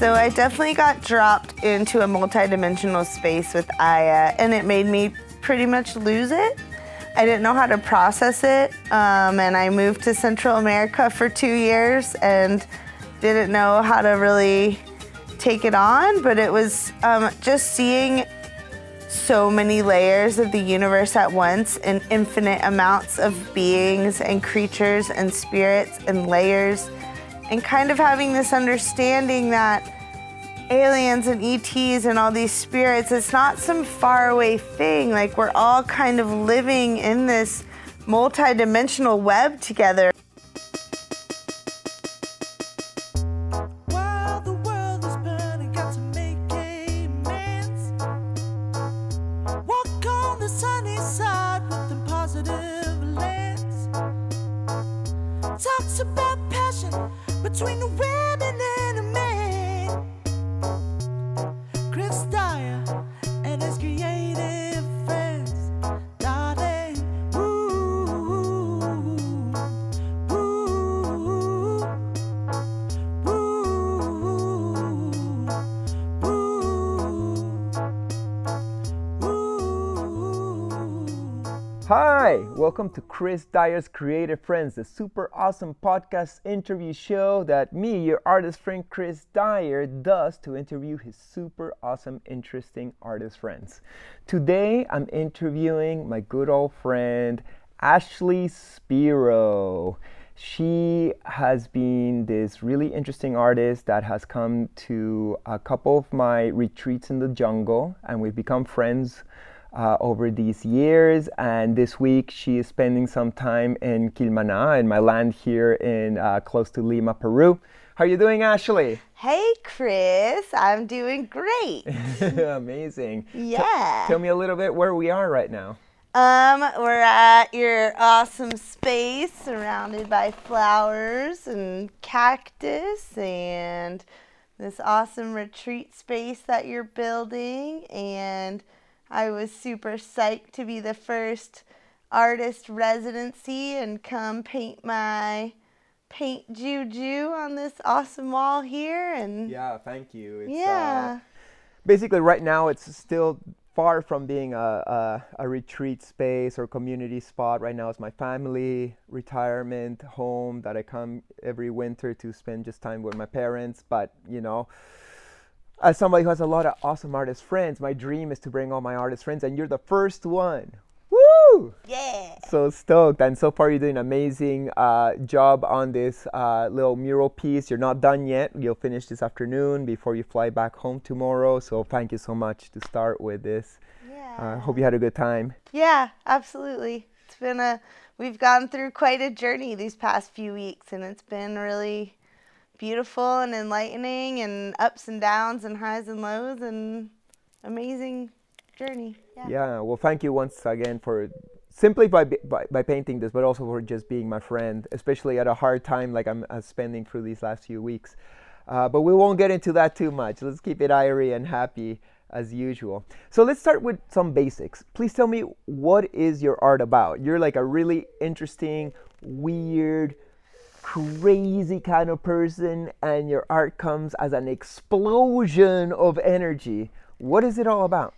So I definitely got dropped into a multidimensional space with Aya, and it made me pretty much lose it. I didn't know how to process it, um, and I moved to Central America for two years and didn't know how to really take it on. But it was um, just seeing so many layers of the universe at once and infinite amounts of beings and creatures and spirits and layers and kind of having this understanding that aliens and ETs and all these spirits, it's not some faraway thing. Like we're all kind of living in this multidimensional web together. Welcome to Chris Dyer's Creative Friends, the super awesome podcast interview show that me, your artist friend Chris Dyer, does to interview his super awesome, interesting artist friends. Today, I'm interviewing my good old friend Ashley Spiro. She has been this really interesting artist that has come to a couple of my retreats in the jungle, and we've become friends uh, over these years. And this week, she is spending some time in Quilmana, in my land here in uh, close to Lima, Peru. How are you doing, Ashley? Hey, Chris, I'm doing great. Amazing. T- Yeah. tell me a little bit where we are right now. Um, we're at your awesome space surrounded by flowers and cactus and this awesome retreat space that you're building. And I was super psyched to be the first artist residency and come paint my paint juju on this awesome wall here. And Yeah, thank you. It's, uh, yeah. basically right now it's still far from being a, a, a retreat space or community spot right now it's my family retirement home that i come every winter to spend just time with my parents but you know as somebody who has a lot of awesome artist friends my dream is to bring all my artist friends and you're the first one woo yeah. so stoked and so far you're doing an amazing uh, job on this uh, little mural piece you're not done yet you'll finish this afternoon before you fly back home tomorrow so thank you so much to start with this Yeah. i Yeah. hope you had a good time Yeah, absolutely. It's been a we've gone through quite a journey these past few weeks and it's been really beautiful and enlightening and ups and downs and highs and lows and amazing journey. Yeah. yeah well thank you once again for simply by, by, by painting this but also for just being my friend especially at a hard time like i'm uh, spending through these last few weeks. Uh, but we won't get into that too much. Let's keep it airy and happy as usual. So let's start with some basics. Please tell me what is your art about? You're like a really interesting weird crazy kind of person and your art comes as an explosion of energy what is it all about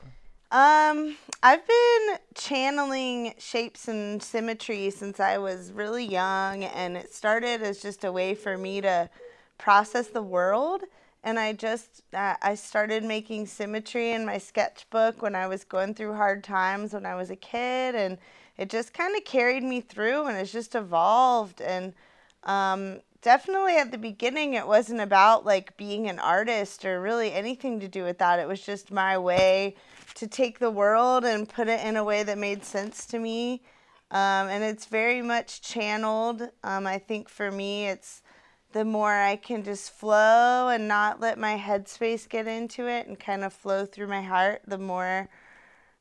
Um, I've been channeling shapes and symmetry since I was really young, and it started as just a way for me to process the world. And I just uh, I started making symmetry in my sketchbook when I was going through hard times when I was a kid, and it just kind of carried me through, and it's just evolved. And um, definitely at the beginning, it wasn't about like being an artist or really anything to do with that. It was just my way to take the world and put it in a way that made sense to me. Um, and it's very much channeled. Um, I think for me, it's the more I can just flow and not let my headspace get into it and kind of flow through my heart, the more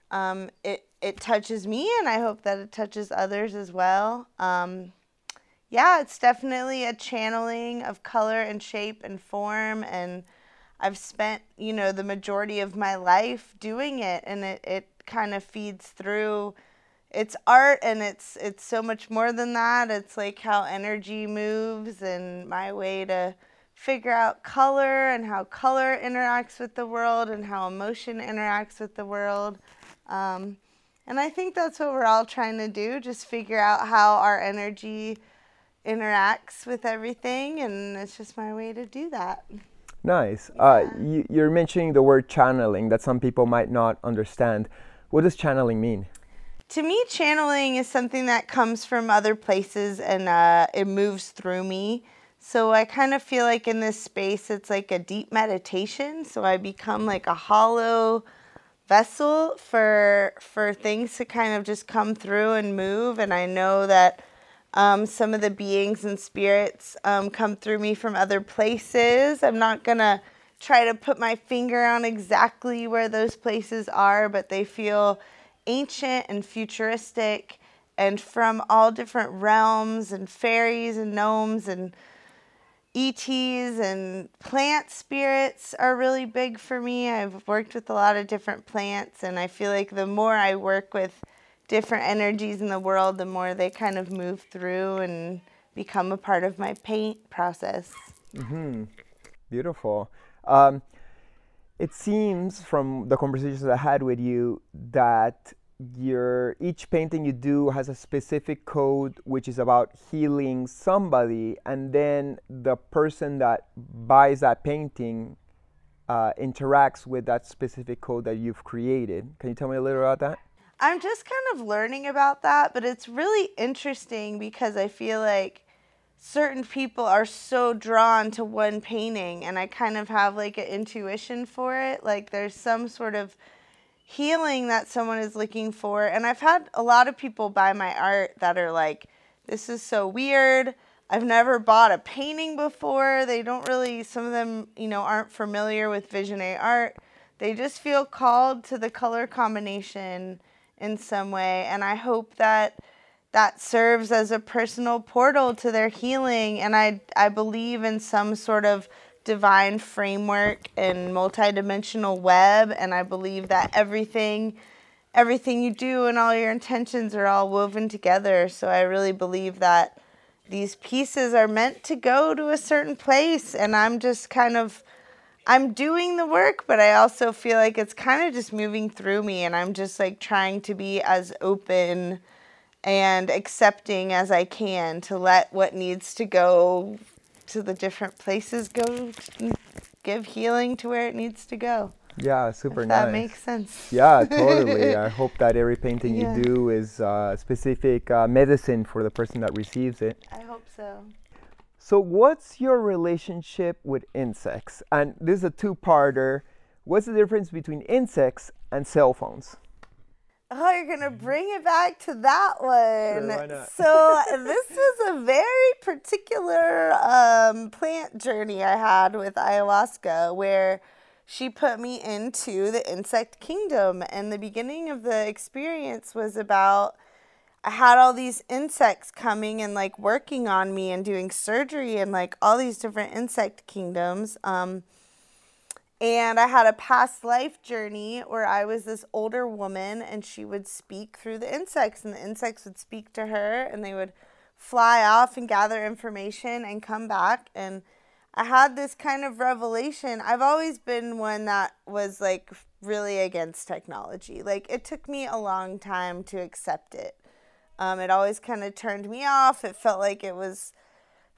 um, it, it touches me. And I hope that it touches others as well. Um, yeah, it's definitely a channeling of color and shape and form. And I've spent, you know, the majority of my life doing it. And it, it kind of feeds through. It's art and it's it's so much more than that. It's like how energy moves and my way to figure out color and how color interacts with the world and how emotion interacts with the world. Um, and I think that's what we're all trying to do just figure out how our energy interacts with everything. And it's just my way to do that. Nice. Uh, you, you're mentioning the word channeling that some people might not understand. What does channeling mean? To me, channeling is something that comes from other places and uh, it moves through me. So I kind of feel like in this space, it's like a deep meditation. So I become like a hollow vessel for for things to kind of just come through and move. And I know that um, some of the beings and spirits um, come through me from other places. I'm not gonna try to put my finger on exactly where those places are, but they feel ancient and futuristic and from all different realms and fairies and gnomes and ETs and plant spirits are really big for me. I've worked with a lot of different plants, and I feel like the more I work with different energies in the world, the more they kind of move through and become a part of my paint process. Mm-hmm. Beautiful. Um, it seems from the conversations I had with you that your each painting you do has a specific code which is about healing somebody, and then the person that buys that painting uh, interacts with that specific code that you've created. Can you tell me a little about that? I'm just kind of learning about that, but it's really interesting because I feel like certain people are so drawn to one painting and I kind of have like an intuition for it. Like there's some sort of healing that someone is looking for. And I've had a lot of people buy my art that are like, this is so weird. I've never bought a painting before. They don't really, some of them, you know, aren't familiar with Visionary art. They just feel called to the color combination in some way. And I hope that that serves as a personal portal to their healing. And I, I believe in some sort of divine framework and multidimensional web. And I believe that everything, everything you do and all your intentions are all woven together. So I really believe that these pieces are meant to go to a certain place. And I'm just kind of, I'm doing the work, but I also feel like it's kind of just moving through me. And I'm just like trying to be as open and accepting as I can to let what needs to go to the different places go give healing to where it needs to go. Yeah, super If nice. that makes sense. Yeah, totally. I hope that every painting Yeah. you do is uh, specific uh, medicine for the person that receives it. I hope so. So, what's your relationship with insects? And this is a two parter. What's the difference between insects and cell phones? Oh, you're gonna bring it back to that one. why not? So this was a very particular um, plant journey I had with ayahuasca, where she put me into the insect kingdom, and the beginning of the experience was about. I had all these insects coming and like working on me and doing surgery and like all these different insect kingdoms. Um, and I had a past life journey where I was this older woman and she would speak through the insects, and the insects would speak to her, and they would fly off and gather information and come back. And I had this kind of revelation. I've always been one that was like really against technology. Like, it took me a long time to accept it. Um, it always kind of turned me off. It felt like it was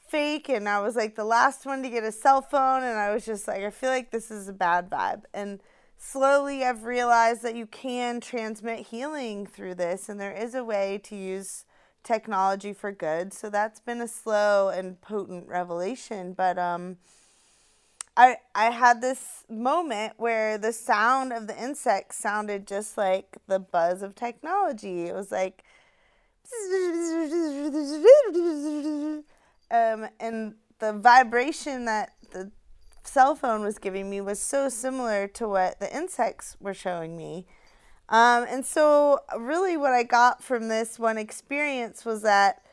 fake and I was like the last one to get a cell phone and I was just like I feel like this is a bad vibe. And slowly I've realized that you can transmit healing through this and there is a way to use technology for good. So that's been a slow and potent revelation. But um I I had this moment where the sound of the insects sounded just like the buzz of technology. It was like um, and the vibration that the cell phone was giving me was so similar to what the insects were showing me. Um, and so, really, what I got from this one experience was that,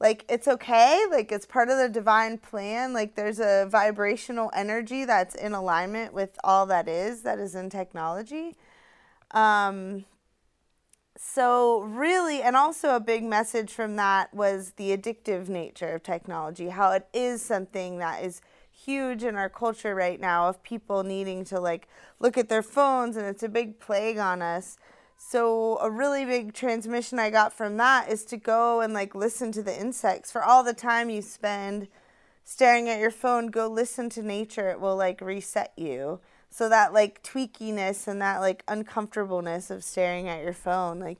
like, it's okay. Like, it's part of the divine plan. Like, there's a vibrational energy that's in alignment with all that is, that is in technology. Um, so really and also a big message from that was the addictive nature of technology how it is something that is huge in our culture right now of people needing to like look at their phones and it's a big plague on us. So a really big transmission I got from that is to go and like listen to the insects for all the time you spend staring at your phone, go listen to nature. It will like reset you. So that like tweakiness and that like uncomfortableness of staring at your phone, like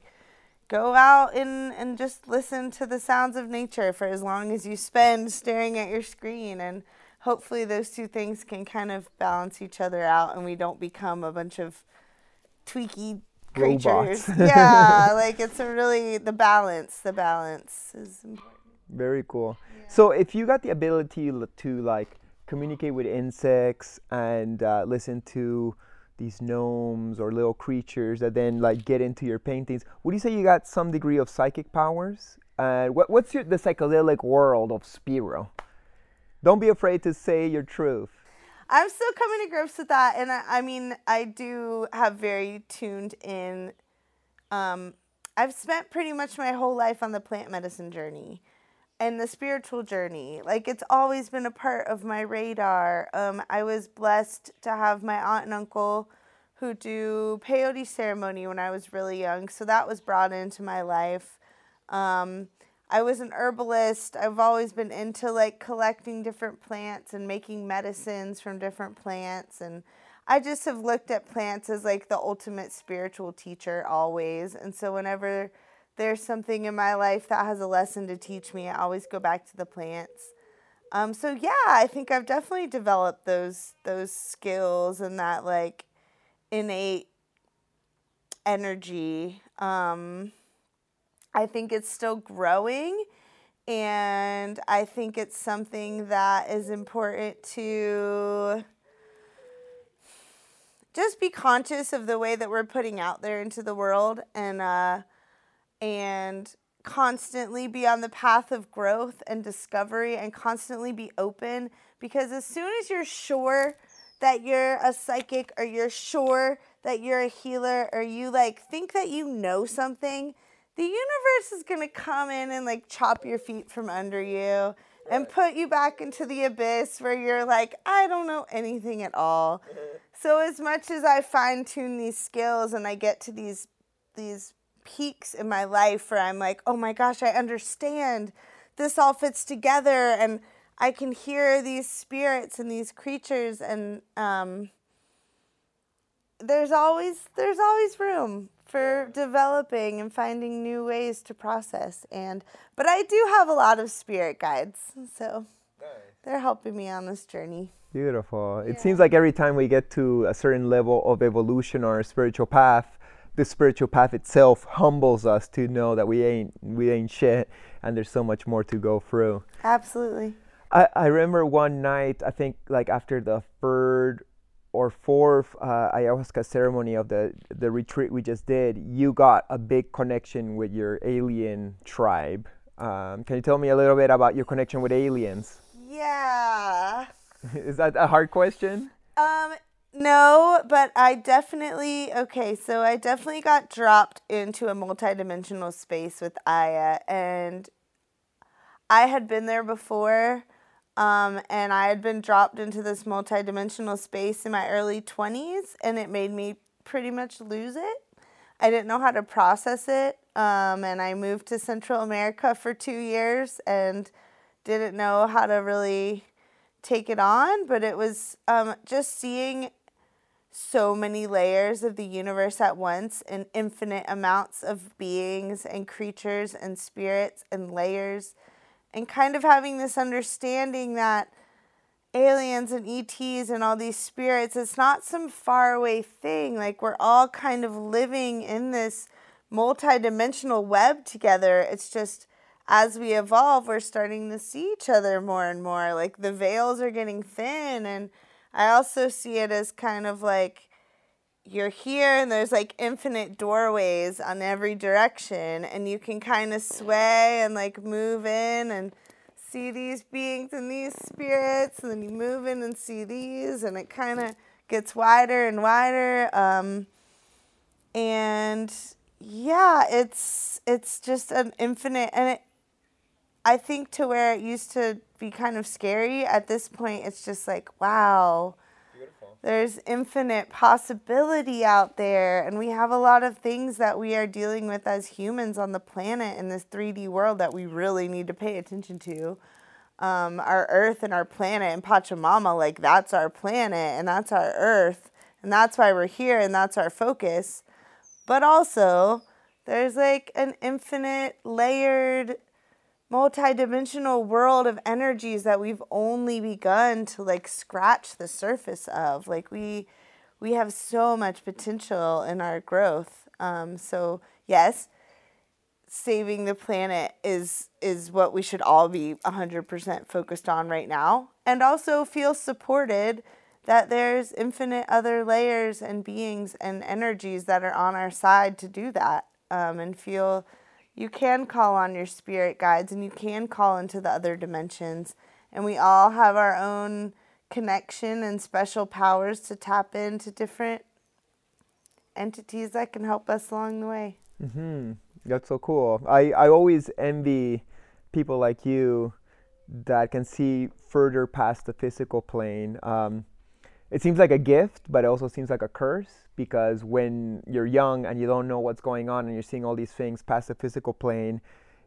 go out and, and just listen to the sounds of nature for as long as you spend staring at your screen and hopefully those two things can kind of balance each other out and we don't become a bunch of tweaky creatures. Robots. yeah, like it's a really the balance. The balance is important. Very cool. So if you got the ability to like communicate with insects and uh, listen to these gnomes or little creatures that then like get into your paintings, would you say you got some degree of psychic powers? And what, what's your the psychedelic world of Spiro? Don't be afraid to say your truth. I'm still coming to grips with that, and I, I mean, I do have very tuned in. Um, I've spent pretty much my whole life on the plant medicine journey and the spiritual journey. Like it's always been a part of my radar. Um, I was blessed to have my aunt and uncle who do peyote ceremony when I was really young, so that was brought into my life. Um, I was an herbalist. I've always been into like collecting different plants and making medicines from different plants and I just have looked at plants as like the ultimate spiritual teacher always. And so whenever there's something in my life that has a lesson to teach me, I always go back to the plants. Um, so yeah, I think I've definitely developed those those skills and that like innate energy. Um, I think it's still growing, and I think it's something that is important to just be conscious of the way that we're putting out there into the world and uh, and constantly be on the path of growth and discovery and constantly be open because as soon as you're sure that you're a psychic or you're sure that you're a healer or you like think that you know something the universe is going to come in and like chop your feet from under you and put you back into the abyss where you're like I don't know anything at all. So as much as I fine tune these skills and I get to these these peaks in my life where I'm like, "Oh my gosh, I understand. This all fits together and I can hear these spirits and these creatures and um there's always there's always room for developing and finding new ways to process and but I do have a lot of spirit guides so they're helping me on this journey. Beautiful. It seems like every time we get to a certain level of evolution or spiritual path, the spiritual path itself humbles us to know that we ain't we ain't shit and there's so much more to go through. Absolutely. I, I remember one night, I think like after the third or fourth uh, ayahuasca ceremony of the, the retreat we just did, you got a big connection with your alien tribe. Um, can you tell me a little bit about your connection with aliens? Yeah. Is that a hard question? Um, no, but I definitely okay. So I definitely got dropped into a multidimensional space with Aya, and I had been there before, um, and I had been dropped into this multidimensional space in my early twenties, and it made me pretty much lose it. I didn't know how to process it, um, and I moved to Central America for two years and didn't know how to really take it on, but it was um, just seeing so many layers of the universe at once and infinite amounts of beings and creatures and spirits and layers, and kind of having this understanding that aliens and ETs and all these spirits, it's not some faraway thing. Like we're all kind of living in this multidimensional web together. It's just as we evolve, we're starting to see each other more and more. Like the veils are getting thin. And I also see it as kind of like you're here and there's like infinite doorways on every direction. And you can kind of sway and like move in and see these beings and these spirits. And then you move in and see these. And it kind of gets wider and wider. Um, and yeah, it's it's just an infinite and it I think to where it used to be kind of scary, at this point it's just like, wow. There's infinite possibility out there, and we have a lot of things that we are dealing with as humans on the planet in this 3D world that we really need to pay attention to. Um, our Earth and our planet and Pachamama, like that's our planet and that's our Earth, and that's why we're here and that's our focus. But also, there's like an infinite, layered, multidimensional world of energies that we've only begun to like scratch the surface of. Like we we have so much potential in our growth. Um, so yes, saving the planet is is what we should all be 100% focused on right now and also feel supported that there's infinite other layers and beings and energies that are on our side to do that um, and feel you can call on your spirit guides and you can call into the other dimensions. And we all have our own connection and special powers to tap into different entities that can help us along the way. hmm That's so cool. I, I always envy people like you that can see further past the physical plane. Um, it seems like a gift, but it also seems like a curse because when you're young and you don't know what's going on and you're seeing all these things past the physical plane,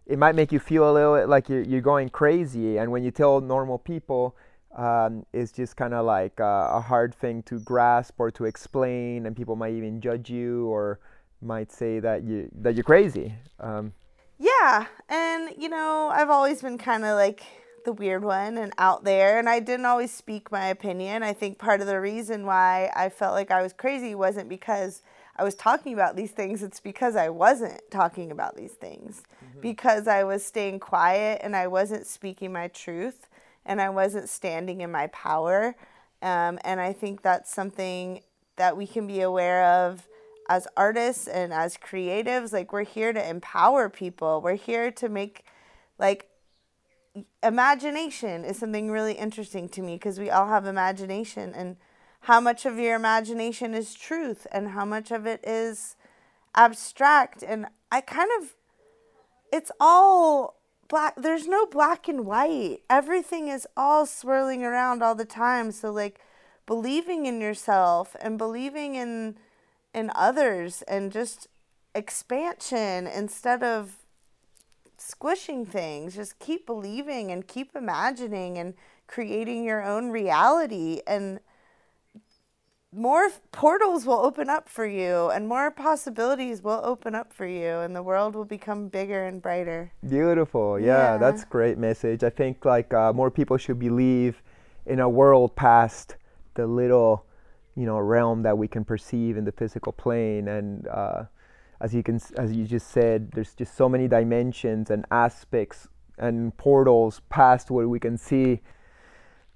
it might make you feel a little like you're, you're going crazy. And when you tell normal people, um, it's just kind of like a, a hard thing to grasp or to explain, and people might even judge you or might say that you that you're crazy. Um, Yeah, and you know, I've always been kind of like the weird one and out there, and I didn't always speak my opinion. I think part of the reason why I felt like I was crazy wasn't because I was talking about these things, it's because I wasn't talking about these things. Because I was staying quiet and I wasn't speaking my truth and I wasn't standing in my power. Um, and I think that's something that we can be aware of as artists and as creatives. Like, we're here to empower people, we're here to make, like, imagination is something really interesting to me because we all have imagination and how much of your imagination is truth and how much of it is abstract and i kind of it's all black there's no black and white. Everything is all swirling around all the time. So like believing in yourself and believing in in others and just expansion instead of squishing things. Just keep believing and keep imagining and creating your own reality and more portals will open up for you and more possibilities will open up for you and the world will become bigger and brighter. Beautiful. Yeah, Yeah. that's great message. I think like uh, more people should believe in a world past the little, you know, realm that we can perceive in the physical plane. And uh, as you can, as you just said, there's just so many dimensions and aspects and portals past what we can see.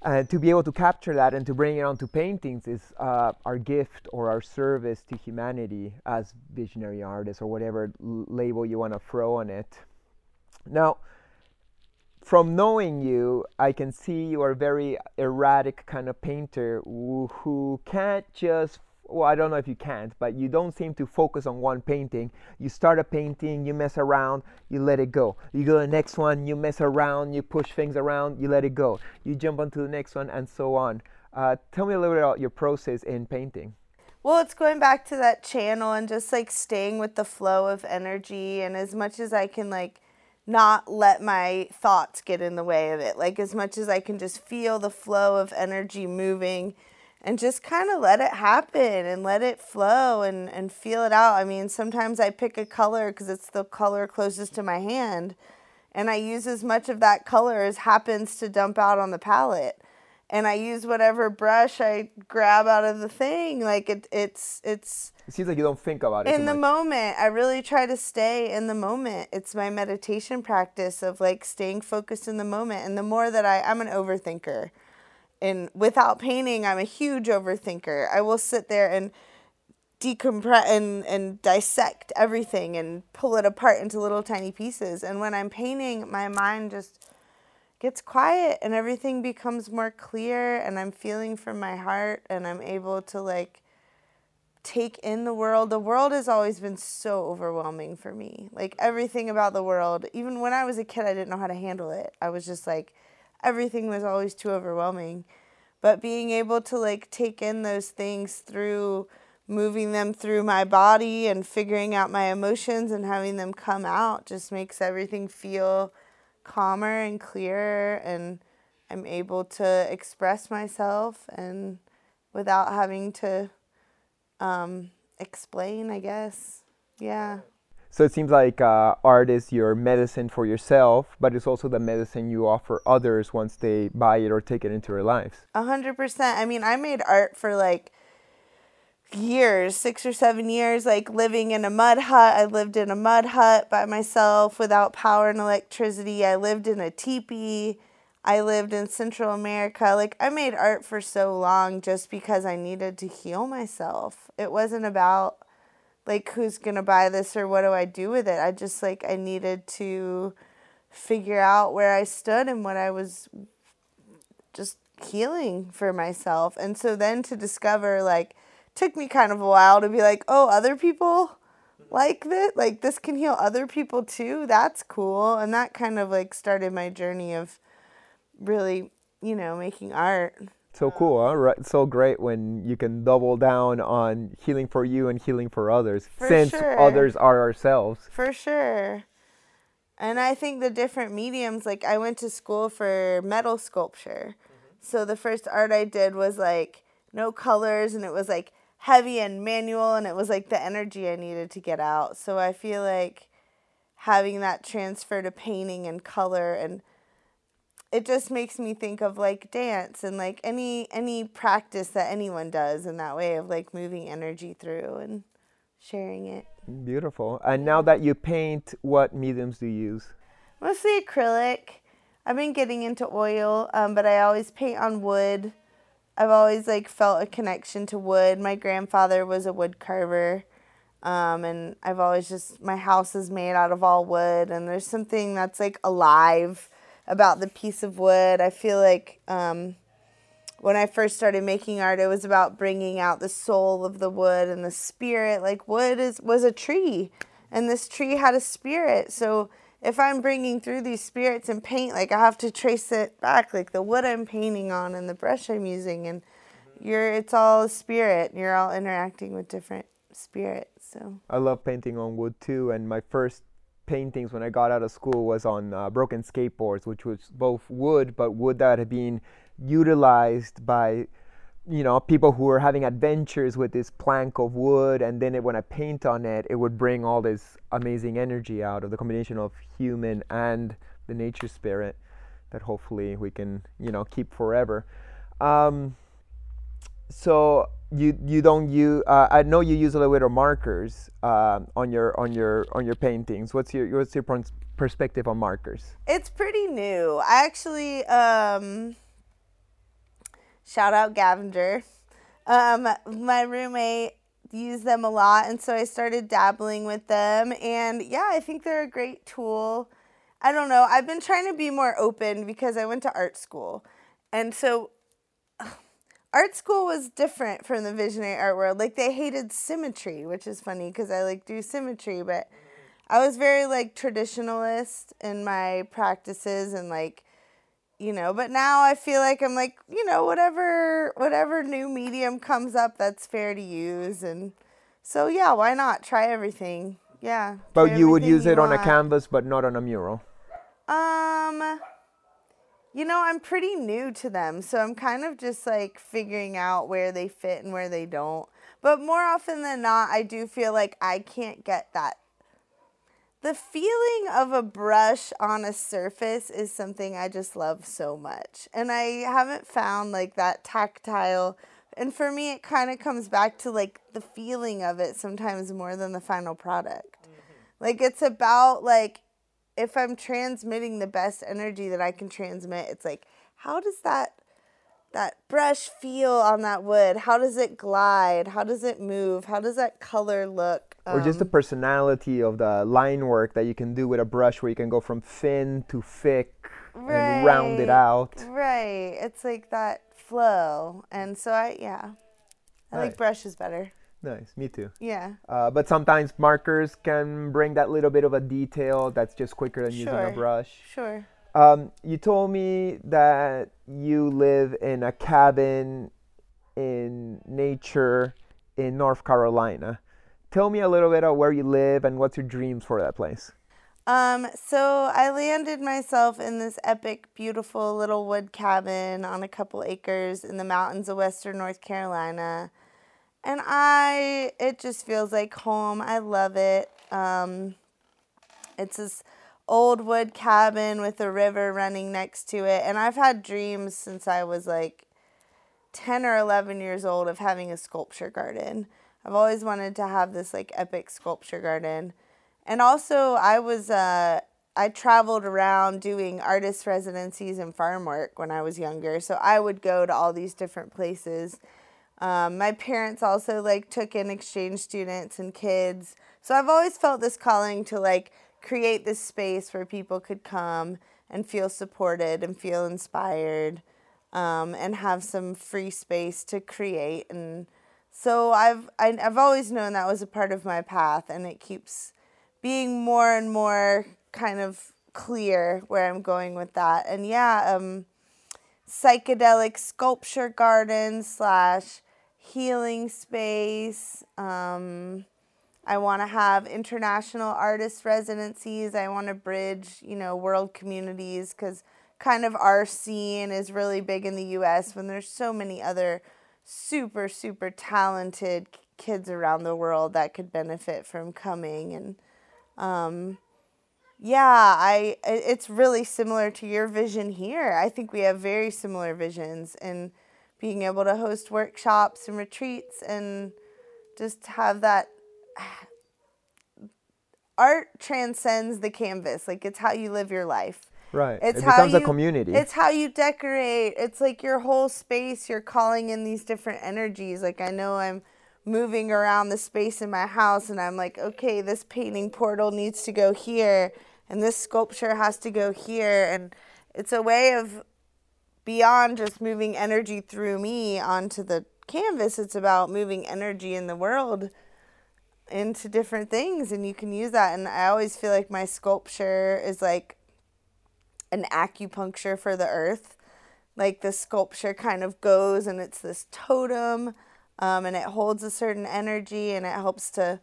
And to be able to capture that and to bring it onto paintings is uh, our gift or our service to humanity as visionary artists or whatever label you want to throw on it. Now, from knowing you, I can see you are a very erratic kind of painter who, who can't just, well, I don't know if you can't, but you don't seem to focus on one painting. You start a painting, you mess around, you let it go. You go to the next one, you mess around, you push things around, you let it go. You jump onto the next one, and so on. Uh, tell me a little bit about your process in painting. Well, it's going back to that channel and just like staying with the flow of energy and as much as I can like not let my thoughts get in the way of it. Like as much as I can just feel the flow of energy moving and just kind of let it happen and let it flow and and feel it out. I mean, sometimes I pick a color cuz it's the color closest to my hand and I use as much of that color as happens to dump out on the palette. And I use whatever brush I grab out of the thing. Like it, it's it's It seems like you don't think about it in the much. moment. I really try to stay in the moment. It's my meditation practice of like staying focused in the moment. And the more that I, I'm an overthinker, and without painting, I'm a huge overthinker. I will sit there and decompress and, and dissect everything and pull it apart into little tiny pieces. And when I'm painting, my mind just gets quiet and everything becomes more clear and I'm feeling from my heart and I'm able to like take in the world. The world has always been so overwhelming for me. Like everything about the world, even when I was a kid, I didn't know how to handle it. I was just like, everything was always too overwhelming. But being able to like take in those things through moving them through my body and figuring out my emotions and having them come out just makes everything feel calmer and clearer and I'm able to express myself and without having to um, explain, I guess. Yeah. So it seems like uh, art is your medicine for yourself, but it's also the medicine you offer others once they buy it or take it into their lives. A hundred percent. I mean, I made art for like years, six or seven years, like living in a mud hut. I lived in a mud hut by myself without power and electricity. I lived in a teepee. I lived in Central America. Like, I made art for so long just because I needed to heal myself. It wasn't about, like, who's going to buy this or what do I do with it. I just, like, I needed to figure out where I stood and what I was just healing for myself. And so then to discover, like, took me kind of a while to be like, oh, other people like this? Like, this can heal other people too? That's cool. And that kind of, like, started my journey of really, you know, making art. So cool, huh? Right? So great when you can double down on healing for you and healing for others, For since sure. others are ourselves. For sure. And I think the different mediums, like I went to school for metal sculpture. Mm-hmm. So the first art I did was like no colors and it was like heavy and manual and it was like the energy I needed to get out. So I feel like having that transfer to painting and color and it just makes me think of like dance and like any any practice that anyone does in that way of like moving energy through and sharing it. Beautiful. And now that you paint, what mediums do you use? Mostly acrylic. I've been getting into oil, um, but I always paint on wood. I've always like felt a connection to wood. My grandfather was a wood carver, um, and I've always just my house is made out of all wood, and there's something that's like alive about the piece of wood. I feel like um, when I first started making art, it was about bringing out the soul of the wood and the spirit. Like wood is was a tree, and this tree had a spirit. So if I'm bringing through these spirits and paint, like I have to trace it back, like the wood I'm painting on and the brush I'm using, and you're it's all a spirit. You're all interacting with different spirits. So I love painting on wood too, and my first paintings when I got out of school was on uh, broken skateboards, which was both wood, but wood that had been utilized by you know people who were having adventures with this plank of wood. And then it, when i paint on it it would bring all this amazing energy out of the combination of human and the nature spirit that hopefully we can you know keep forever. Um, so you you don't use uh, i know you use a little bit of markers um on your on your on your paintings what's your what's your perspective on markers it's pretty new. I actually um, shout out Gavinger. Um, my roommate used them a lot, and so I started dabbling with them. And yeah, I think they're a great tool. I don't know. I've been trying to be more open because I went to art school, and so art school was different from the visionary art world. Like they hated symmetry, which is funny because I like do symmetry, but I was very like traditionalist in my practices and like you know, but now I feel like I'm like, you know, whatever whatever new medium comes up that's fair to use and so yeah, why not try everything? Yeah. but you would use it on a canvas but not on a mural Um, you know, I'm pretty new to them, so I'm kind of just like figuring out where they fit and where they don't. But more often than not, I do feel like I can't get that. The feeling of a brush on a surface is something I just love so much. And I haven't found like that tactile. And for me, it kind of comes back to like the feeling of it sometimes more than the final product. Mm-hmm. Like it's about like if I'm transmitting the best energy that I can transmit, it's like, how does that that brush feel on that wood? How does it glide? How does it move? How does that color look? or just the Um, personality of the line work that you can do with a brush where you can go from thin to thick and round it out right. It's like that flow, and so I yeah, I Right. like brushes better. Nice. Me too. Yeah. Uh, but sometimes markers can bring that little bit of a detail that's just quicker than using a brush. Sure. Um, you told me that you live in a cabin in nature in North Carolina. Tell me a little bit of where you live and what's your dreams for that place. Um, so I landed myself in this epic, beautiful little wood cabin on a couple acres in the mountains of western North Carolina. And I, it just feels like home. I love it. Um, it's this old wood cabin with a river running next to it. And I've had dreams since I was like 10 or 11 years old of having a sculpture garden. I've always wanted to have this like epic sculpture garden. And also, I was, uh, I traveled around doing artist residencies and farm work when I was younger. So I would go to all these different places. Um, my parents also like took in exchange students and kids. So I've always felt this calling to like create this space where people could come and feel supported and feel inspired um, and have some free space to create. And so I've I've always known that was a part of my path, and it keeps being more and more kind of clear where I'm going with that. And yeah, um, psychedelic sculpture garden slash healing space. Um, I want to have international artist residencies. I want to bridge, you know, world communities because kind of our scene is really big in the U.S. when there's so many other super super talented kids around the world that could benefit from coming and um, yeah, I i- it's really similar to your vision here. I think we have very similar visions and being able to host workshops and retreats and just have that art transcends the canvas. Like it's how you live your life. Right. It's it how becomes a community. It's how you decorate. It's like your whole space. You're calling in these different energies. Like I know I'm moving around the space in my house and I'm like, okay, this painting portal needs to go here and this sculpture has to go here and it's a way of beyond just moving energy through me onto the canvas. It's about moving energy in the world into different things and you can use that and I always feel like my sculpture is like an acupuncture for the earth. Like the sculpture kind of goes and it's this totem um, and it holds a certain energy and it helps to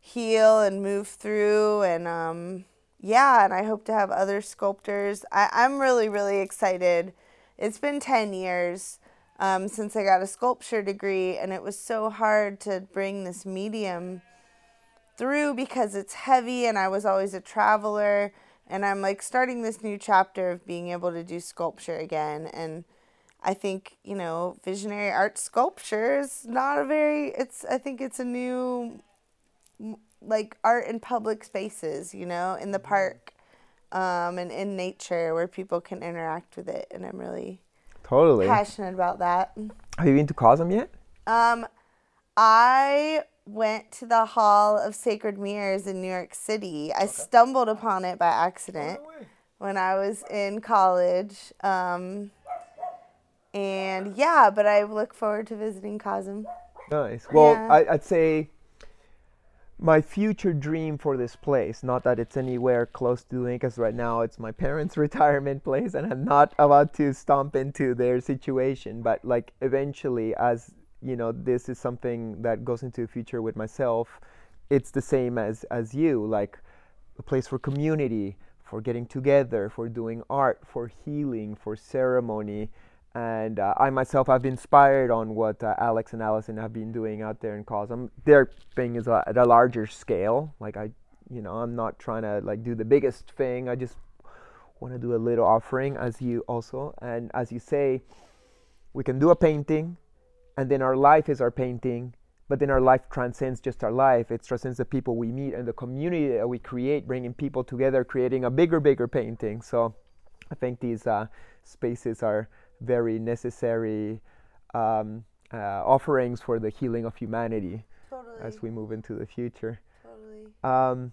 heal and move through. And um, yeah, and I hope to have other sculptors. I, I'm really, really excited. It's been 10 years um, since I got a sculpture degree, and it was so hard to bring this medium through because it's heavy and I was always a traveler and I'm like starting this new chapter of being able to do sculpture again and I think, you know, visionary art sculpture is not a very it's I think it's a new like art in public spaces, you know, in the park um, and in nature where people can interact with it and I'm really totally. passionate about that. Have you been to Cosm yet? Um, I went to the Hall of Sacred Mirrors in New York City. I stumbled upon it by accident when I was in college. Um, and yeah, but I look forward to visiting Cosm. Nice. Well, Yeah. I, I'd say my future dream for this place, not that it's anywhere close to because right now it's my parents' retirement place and I'm not about to stomp into their situation. But like eventually, as you know, this is something that goes into the future with myself, it's the same as, as you, like a place for community, for getting together, for doing art, for healing, for ceremony. And uh, I myself have been inspired on what uh, Alex and Allyson have been doing out there in Cosm. Their thing is uh, at a larger scale. Like I, you know, I'm not trying to like do the biggest thing. I just want to do a little offering, as you also. And as you say, we can do a painting, and then our life is our painting. But then our life transcends just our life. It transcends the people we meet and the community that we create, bringing people together, creating a bigger, bigger painting. So I think these uh, spaces are very necessary um, uh, offerings for the healing of humanity Totally. as we move into the future. totally. Um,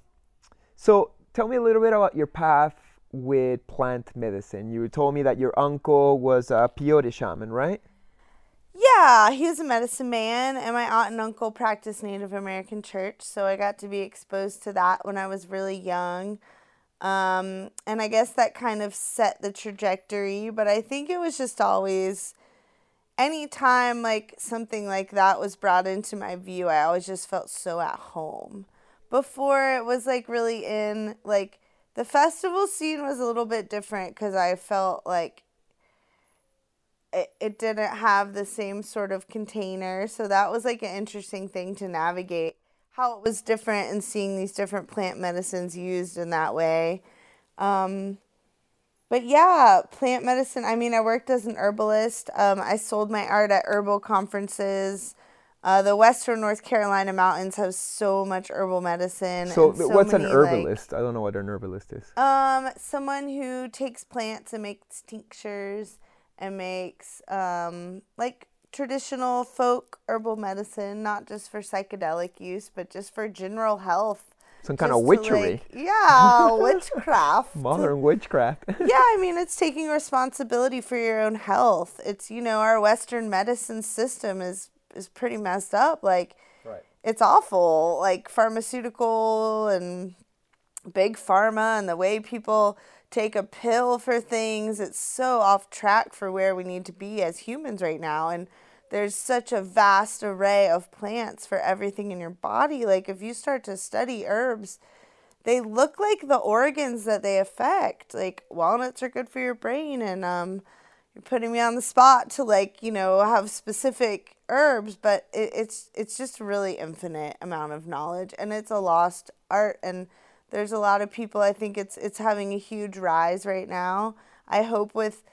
so tell me a little bit about your path with plant medicine. You told me that your uncle was a peyote shaman, right? Yeah, he was a medicine man, and my aunt and uncle practiced Native American church, so I got to be exposed to that when I was really young. Um, and I guess that kind of set the trajectory, but I think it was just always anytime like something like that was brought into my view, I always just felt so at home. Before it was like really in like the festival scene was a little bit different because I felt like it, it didn't have the same sort of container. So that was like an interesting thing to navigate how it was different and seeing these different plant medicines used in that way. Um, but yeah, plant medicine. I mean, I worked as an herbalist. Um, I sold my art at herbal conferences. Uh, the Western North Carolina mountains have so much herbal medicine. So, so what's an many, like- herbalist? I don't know what an herbalist is. um, someone who takes plants and makes tinctures and makes um like traditional folk herbal medicine, not just for psychedelic use, but just for general health. Some kind of Just to, witchery. like- yeah, witchcraft. Modern witchcraft. yeah, I mean, it's taking responsibility for your own health. It's you know our Western medicine system is is pretty messed up. Like, Right. it's awful. Like pharmaceutical and big pharma and the way people take a pill for things. It's so off track for where we need to be as humans right now. And there's such a vast array of plants for everything in your body. Like if you start to study herbs, they look like the organs that they affect. Like walnuts are good for your brain and um you're putting me on the spot to like, you know, have specific herbs, but it, it's it's just a really infinite amount of knowledge and it's a lost art and there's a lot of people I think it's it's having a huge rise right now. I hope with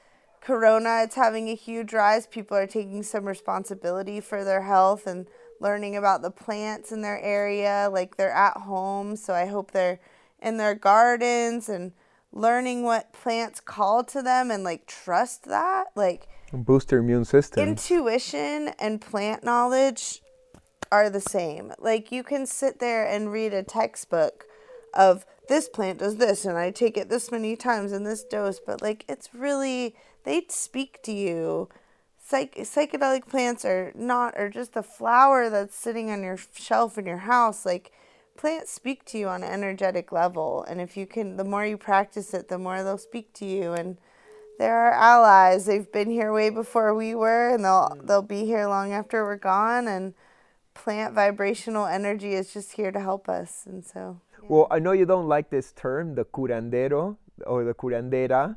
corona it's having a huge rise. People are taking some responsibility for their health and learning about the plants in their area like they're at home, so I hope they're in their gardens and learning what plants call to them and like trust that. Like Boost your immune system. intuition and plant knowledge are the same. Like you can sit there and read a textbook of this plant does this and I take it this many times in this dose, but like it's really they speak to you. Psych- psychedelic plants are not or just a flower that's sitting on your shelf in your house. Like plants speak to you on an energetic level, and if you can, the more you practice it, the more they'll speak to you and they're our allies. They've been here way before we were, and they'll mm. they'll be here long after we're gone. And plant vibrational energy is just here to help us. And so, Well, I know you don't like this term, the curandero or the curandera,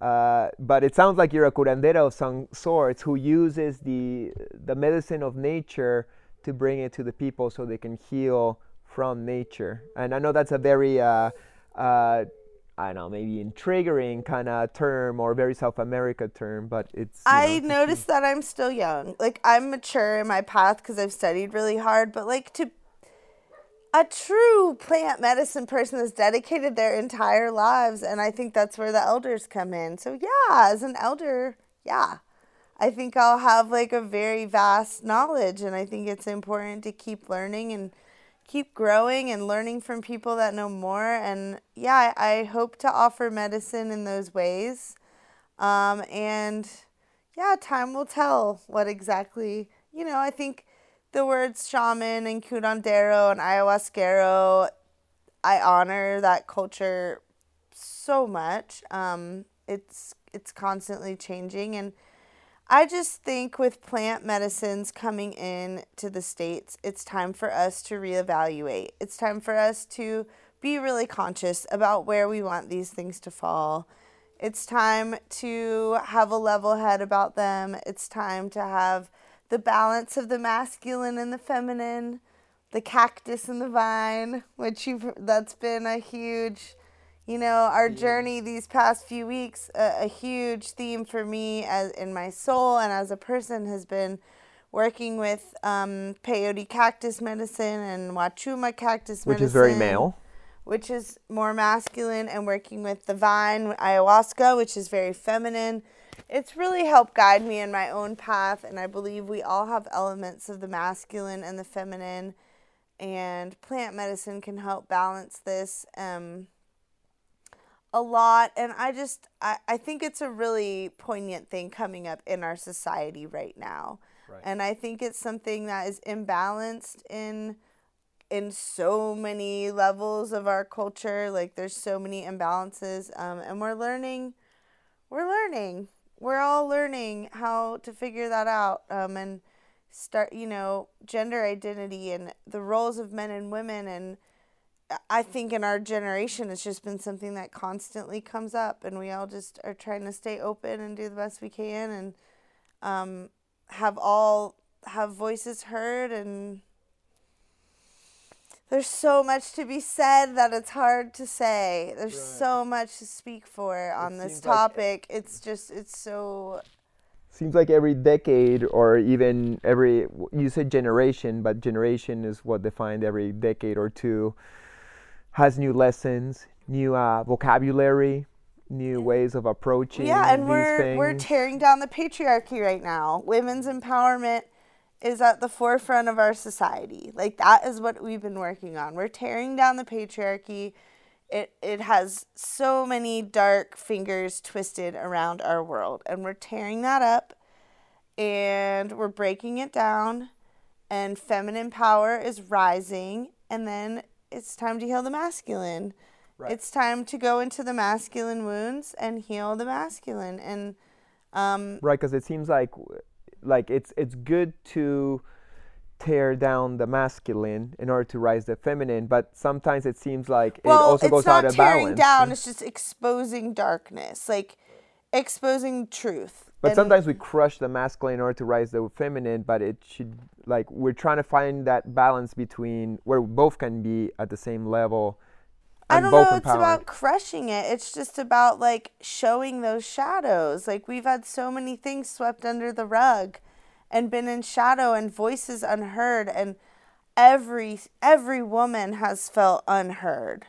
uh, but it sounds like you're a curandera of some sorts who uses the the medicine of nature to bring it to the people so they can heal from nature. And I know that's a very uh, uh, I don't know, maybe intriguing kind of term or very South America term, but it's. know, I it's noticed that I'm still young. Like I'm mature in my path because I've studied really hard. But like to a true plant medicine person has dedicated their entire lives, and I think that's where the elders come in. So yeah, as an elder, yeah, I think I'll have like a very vast knowledge, and I think it's important to keep learning and keep growing and learning from people that know more. And yeah, I, hope to offer medicine in those ways. Um, and yeah, time will tell what exactly, you know, I think the words shaman and curandero and ayahuasquero, I honor that culture so much. Um, it's it's constantly changing and I just think with plant medicines coming in to the states, it's time for us to reevaluate. It's time for us to be really conscious about where we want these things to fall. It's time to have a level head about them. It's time to have the balance of the masculine and the feminine, the cactus and the vine, which you've that's been a huge you know our journey these past few weeks a, a huge theme for me as in my soul and as a person has been working with um, peyote cactus medicine and wachuma cactus medicine, which is very male. which is more masculine, and working with the vine ayahuasca, which is very feminine. It's really helped guide me in my own path, and I believe we all have elements of the masculine and the feminine, and plant medicine can help balance this um, a lot. And I just, I, I think it's a really poignant thing coming up in our society right now. And I think it's something that is imbalanced in in so many levels of our culture. Like there's so many imbalances, um, and we're learning. We're learning. We're all learning how to figure that out, um, and start. You know, gender identity and the roles of men and women, and I think in our generation, it's just been something that constantly comes up, and we all just are trying to stay open and do the best we can, and um, have all have voices heard and there's so much to be said that it's hard to say. There's Right. so much to speak for on this seems like- topic. it's just it's so Seems like every decade or even every you said generation, but generation is what defined every decade or two has new lessons, new uh, vocabulary, new ways of approaching Yeah, and these we're things. we're tearing down the patriarchy right now. Women's empowerment is at the forefront of our society. Like that is what we've been working on. We're tearing down the patriarchy. It it has so many dark fingers twisted around our world and we're tearing that up and we're breaking it down and feminine power is rising and then it's time to heal the masculine. Right. It's time to go into the masculine wounds and heal the masculine and um right because it seems like like it's it's good to tear down the masculine in order to rise the feminine but sometimes it seems like it also goes out of balance. It's not tearing down, it's just exposing darkness, like exposing truth. but And- sometimes we crush the masculine in order to rise the feminine but it should like we're trying to find that balance between where both can be at the same level I don't know. It's about crushing it. It's just about like showing those shadows. Like we've had so many things swept under the rug, and been in shadow and voices unheard, and every every woman has felt unheard.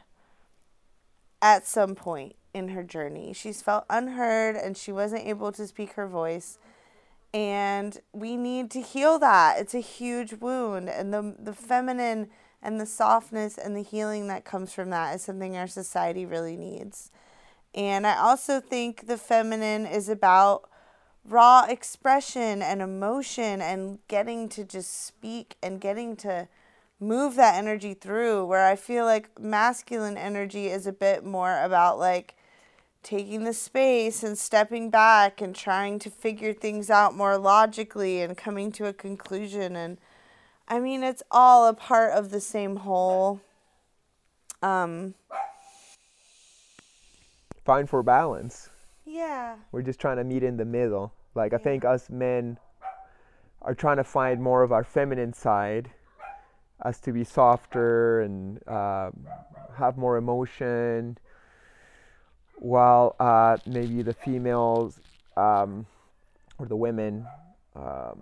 At some point in her journey, she's felt unheard, and she wasn't able to speak her voice. And we need to heal that. It's a huge wound, and the the feminine and the softness and the healing that comes from that is something our society really needs. And I also think the feminine is about raw expression and emotion and getting to just speak and getting to move that energy through where I feel like masculine energy is a bit more about like taking the space and stepping back and trying to figure things out more logically and coming to a conclusion and I mean it's all a part of the same whole um find for balance. Yeah. We're just trying to meet in the middle. Like i think us men are trying to find more of our feminine side as to be softer and uh, have more emotion while uh, maybe the females um, or the women um,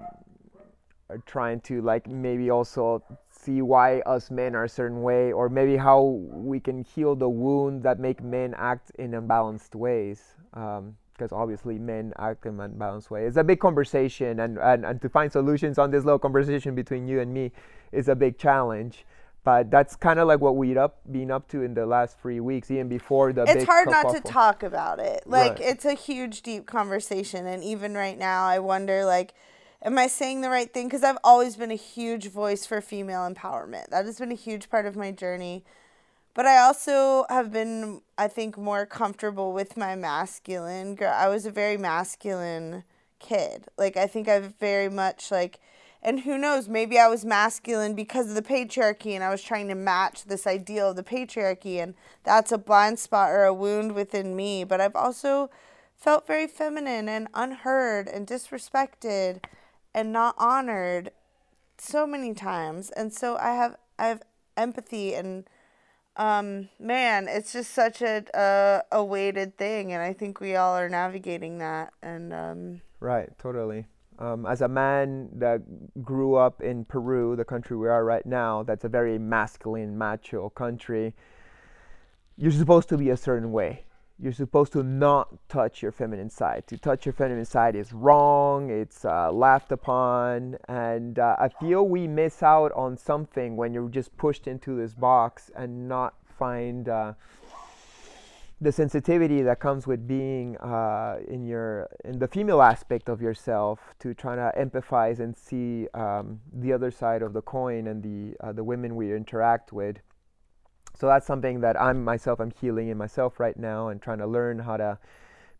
trying to like maybe also see why us men are a certain way or maybe how we can heal the wound that make men act in unbalanced ways um, because obviously men act in unbalanced ways it's a big conversation and, and, and to find solutions on this little conversation between you and me is a big challenge but that's kind of like what we've up been up to in the last three weeks even before the it's hard not to talk about it. Like Right. it's a huge, deep conversation, and even right now, I wonder like, am I saying the right thing? Because I've always been a huge voice for female empowerment. That has been a huge part of my journey. But I also have been, I think, more comfortable with my masculine. Girl, I was a very masculine kid. Like I think I've very much like, and who knows, maybe I was masculine because of the patriarchy, and I was trying to match this ideal of the patriarchy, and that's a blind spot or a wound within me. But I've also felt very feminine and unheard and disrespected and not honored so many times and so i have i have empathy and um man it's just such a a, weighted thing and i think we all are navigating that and um Right, totally. Um, as a man that grew up in Peru, the country we are right now, that's a very masculine, macho country, you're supposed to be a certain way. You're supposed to not touch your feminine side. To touch your feminine side is wrong, it's uh, laughed upon, and uh, I feel we miss out on something when you're just pushed into this box and not find. Uh, the sensitivity that comes with being uh, in your in the female aspect of yourself to trying to empathize and see um, the other side of the coin and the uh, the women we interact with. So that's something that I'm myself I'm healing in myself right now and trying to learn how to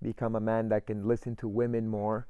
become a man that can listen to women more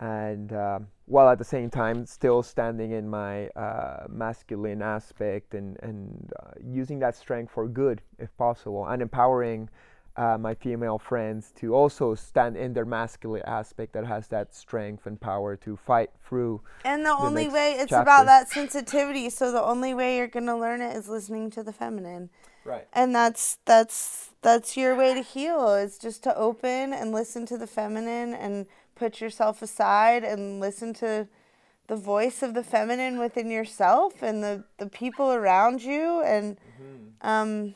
and um, while at the same time still standing in my uh, masculine aspect and, and uh, using that strength for good if possible and empowering uh, my female friends to also stand in their masculine aspect that has that strength and power to fight through And the only way it's chapter. about that sensitivity. So the only way you're gonna learn it is listening to the feminine. right And that's that's that's your way to heal. Is just to open and listen to the feminine and put yourself aside and listen to the voice of the feminine within yourself and the, the people around you and um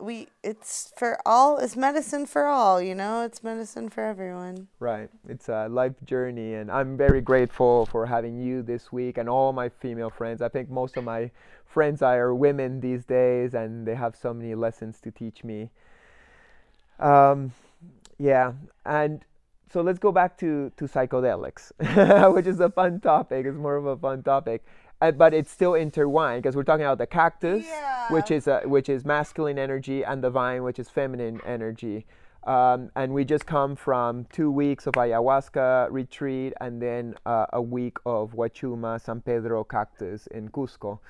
we it's for all it's medicine for all, you know, it's medicine for everyone. Right. It's a life journey, and I'm very grateful for having you this week and all my female friends. I think most of my friends are women these days, and they have so many lessons to teach me. Um, yeah, and so let's go back to, to psychedelics, which is a fun topic. It's more of a fun topic. Uh, but it's still intertwined because we're talking about the cactus, which is uh, which is masculine energy, and the vine, which is feminine energy. Um, and we just come from two weeks of ayahuasca retreat and then uh, a week of Huachuma San Pedro cactus in Cusco.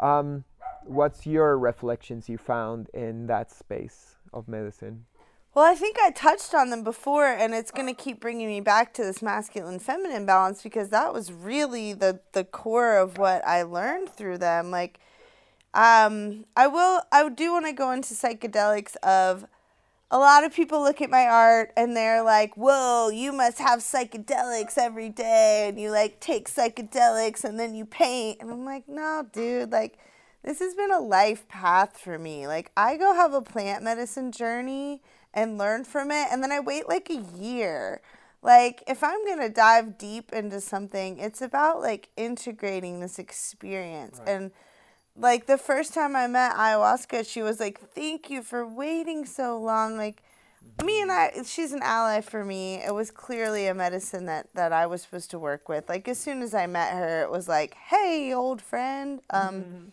Um, what's your reflections you found in that space of medicine? Well, I think I touched on them before, and it's going to keep bringing me back to this masculine feminine balance because that was really the, the core of what I learned through them. Like, um, I will, I do want to go into psychedelics of a lot of people look at my art and they're like, whoa, you must have psychedelics every day, and you like take psychedelics and then you paint. And I'm like, no, dude, like, this has been a life path for me. Like, I go have a plant medicine journey and learn from it, and then I wait like a year. Like, if I'm gonna dive deep into something, it's about like integrating this experience. And like the first time I met ayahuasca, she was like, "Thank you for waiting so long." Like, me and I, she's an ally for me. It was clearly a medicine that that I was supposed to work with. Like as soon as I met her, it was like, "Hey, old friend." Um,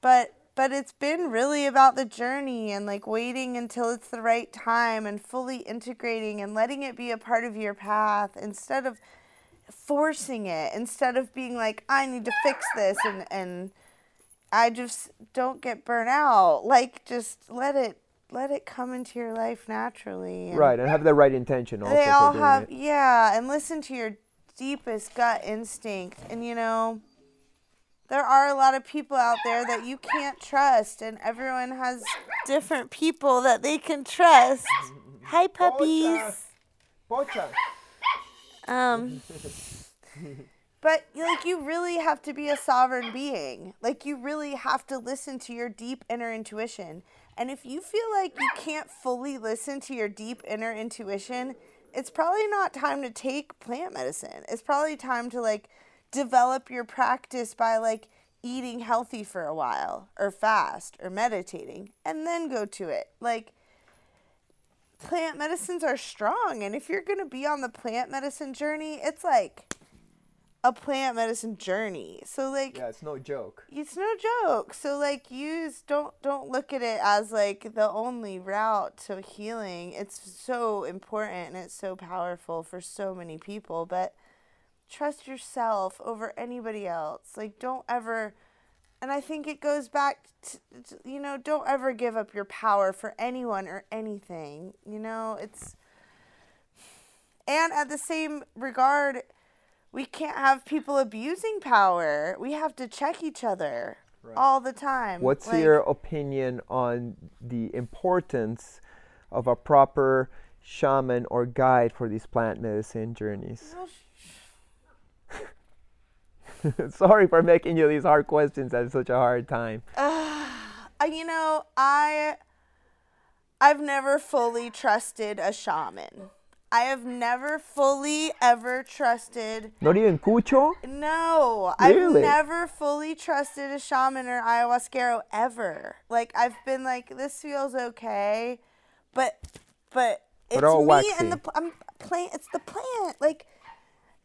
but but it's been really about the journey and like waiting until it's the right time and fully integrating and letting it be a part of your path instead of forcing it instead of being like i need to fix this and and i just don't get burnt out like just let it let it come into your life naturally and Right, and have the right intention also they all have it. yeah and listen to your deepest gut instinct and you know there are a lot of people out there that you can't trust and everyone has different people that they can trust. Hi puppies. Pocha. um but like you really have to be a sovereign being. Like you really have to listen to your deep inner intuition. And if you feel like you can't fully listen to your deep inner intuition it's probably not time to take plant medicine. It's probably time to like develop your practice by like eating healthy for a while or fast or meditating and then go to it. Like plant medicines are strong and if you're going to be on the plant medicine journey it's like a plant medicine journey. So like Yeah, it's no joke. it's no joke. So like use don't don't look at it as like the only route to healing. It's so important and it's so powerful for so many people but trust yourself over anybody else. Like don't ever and i think it goes back to, to you know don't ever give up your power for anyone or anything you know? It's and at the same regard we can't have people abusing power. We have to check each other all the time. What's Like, your opinion on the importance of a proper shaman or guide for these plant medicine journeys? Sorry for making you these hard questions at such a hard time. Uh, you know, I I've never fully trusted a shaman. I have never fully ever trusted Not even Cucho? no, Really? I've never fully trusted a shaman or ayahuasquero ever. Like I've been like this feels okay, but but it's me waxy. and the I'm plant. It's the plant. Like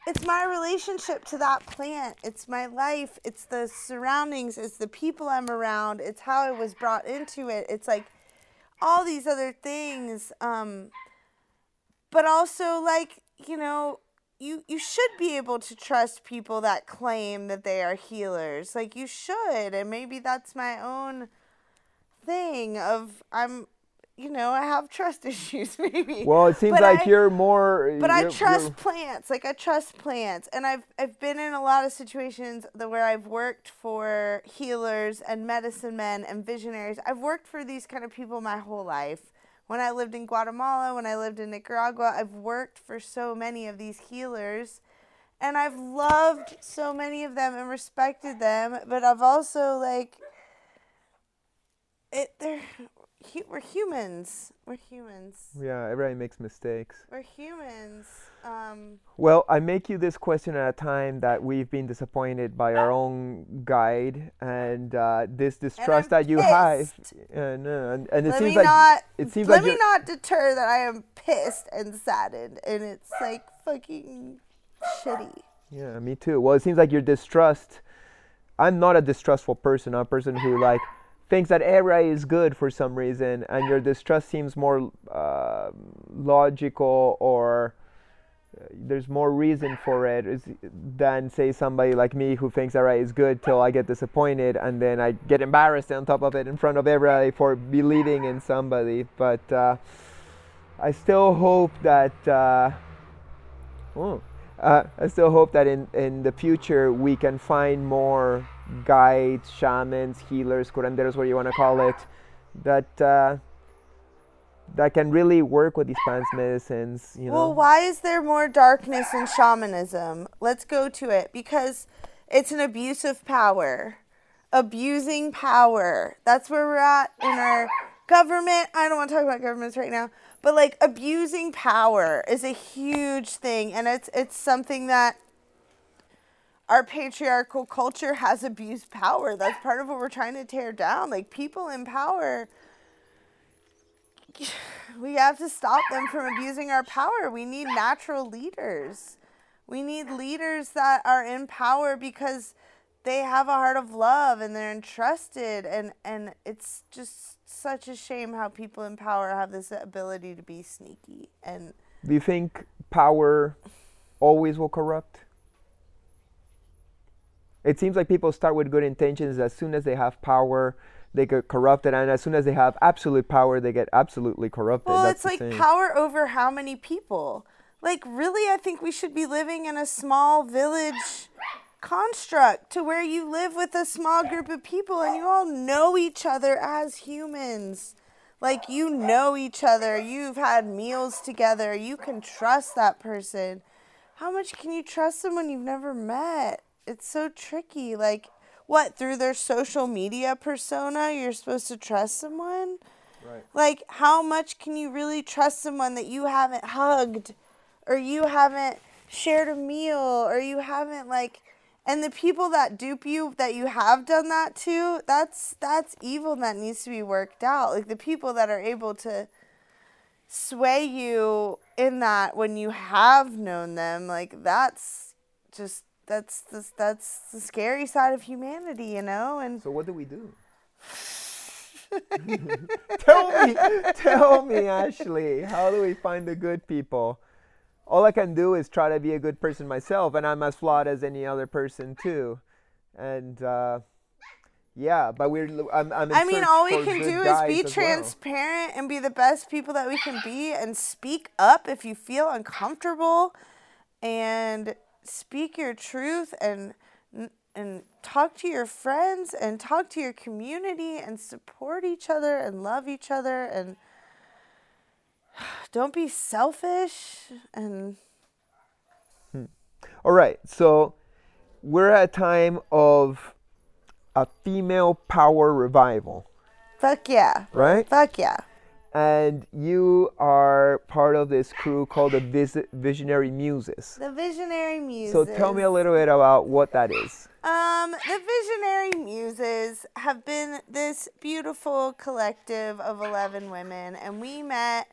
it's my relationship to that plant. It's my life. It's the surroundings. It's the people I'm around. It's how I was brought into it. It's like all these other things. Um, but also like you know you you should be able to trust people that claim that they are healers like you should and maybe that's my own thing of i'm you know i have trust issues maybe Well, it seems But like I- you're more. but I you're- trust you're- plants. Like I trust plants, and I've I've been in a lot of situations where I've worked for healers and medicine men and visionaries. I've worked for these kind of people my whole life. When I lived in Guatemala, when I lived in Nicaragua, I've worked for so many of these healers, and I've loved so many of them and respected them. But I've also like it. They're hu- we're humans. We're humans. Yeah, everybody makes mistakes. We're humans. Um, Well, I make you this question at a time that we've been disappointed by our own guide and uh, this distrust I'm that you have. pissed. Uh, and, and it let seems like not. it seems let like me not deter that I am pissed and saddened, and it's like fucking shitty. Yeah, me too. Well, it seems like your distrust. I'm not a distrustful person. I'm a person who like thinks that everybody is good for some reason, and your distrust seems more uh, logical or uh, there's more reason for it is, than say somebody like me who thinks everybody is good till I get disappointed and then I get embarrassed on top of it in front of everybody for believing in somebody. But uh, I still hope that. Uh, oh, uh, I still hope that in, in the future we can find more guides, shamans, healers, curanderos, whatever you want to call it, that uh, that can really work with these plants medicines. You know, Well, why is there more darkness in shamanism? Let's go to it because it's an abuse of power. Abusing power. That's where we're at in our government. I don't want to talk about governments right now, but like abusing power is a huge thing and it's it's something that our patriarchal culture has abused power. That's part of what we're trying to tear down. Like people in power we have to stop them from abusing our power. We need natural leaders. We need leaders that are in power because they have a heart of love and they're entrusted and and it's just such a shame how people in power have this ability to be sneaky and do you think power always will corrupt? It seems like people start with good intentions. As soon as they have power, they get corrupted, and as soon as they have absolute power, they get absolutely corrupted. Well, That's it's like thing. power over how many people? Like, really, I think we should be living in a small village construct to where you live with a small group of people and you all know each other as humans. Like, you know each other, you've had meals together, you can trust that person. How much can you trust someone you've never met? It's so tricky. Like, what, through their social media persona, you're supposed to trust someone? Right. Like, how much can you really trust someone that you haven't hugged or you haven't shared a meal or you haven't, like, and the people that dupe you that you have done that to, that's that's evil that needs to be worked out. Like the people that are able to sway you in that when you have known them, like that's just that's that's that's the scary side of humanity, you know? And So what do we do? tell me, tell me, Ashley. How do we find the good people? All I can do is try to be a good person myself, and I'm as flawed as any other person too. And uh, yeah, but we're. I'm. I'm I mean, all we can do is be as well. transparent and be the best people that we can be and speak up if you feel uncomfortable and speak your truth and and talk to your friends and talk to your community and support each other and love each other and don't be selfish and hmm. All right, so we're at a time of a female power revival, fuck yeah. right? Fuck yeah. And you are part of this crew called the Vis- Visionary Muses. The Visionary Muses. So tell me a little bit about what that is. Um, the Visionary Muses have been this beautiful collective of 11 women, and we met,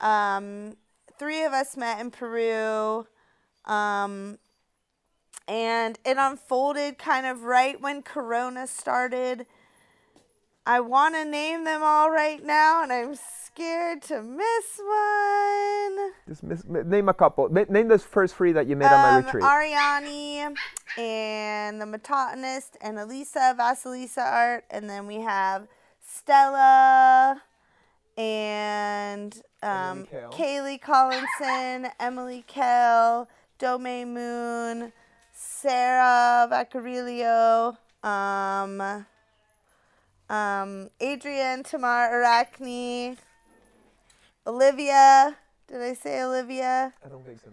um, three of us met in Peru, um, and it unfolded kind of right when Corona started. I want to name them all right now, and I'm scared to miss one. Just miss, name a couple. Na- Name those first three that you met on my Um, retreat. Ariani and the Metatonist and Elisa Vasilisa art, and then we have Stella and um. Kaylee Collinson, Emily Kell, Dome Moon, Sarah Vaccarillo, um, um, Adrian, Tamar Arachne, Olivia. Did I say Olivia? I don't think so.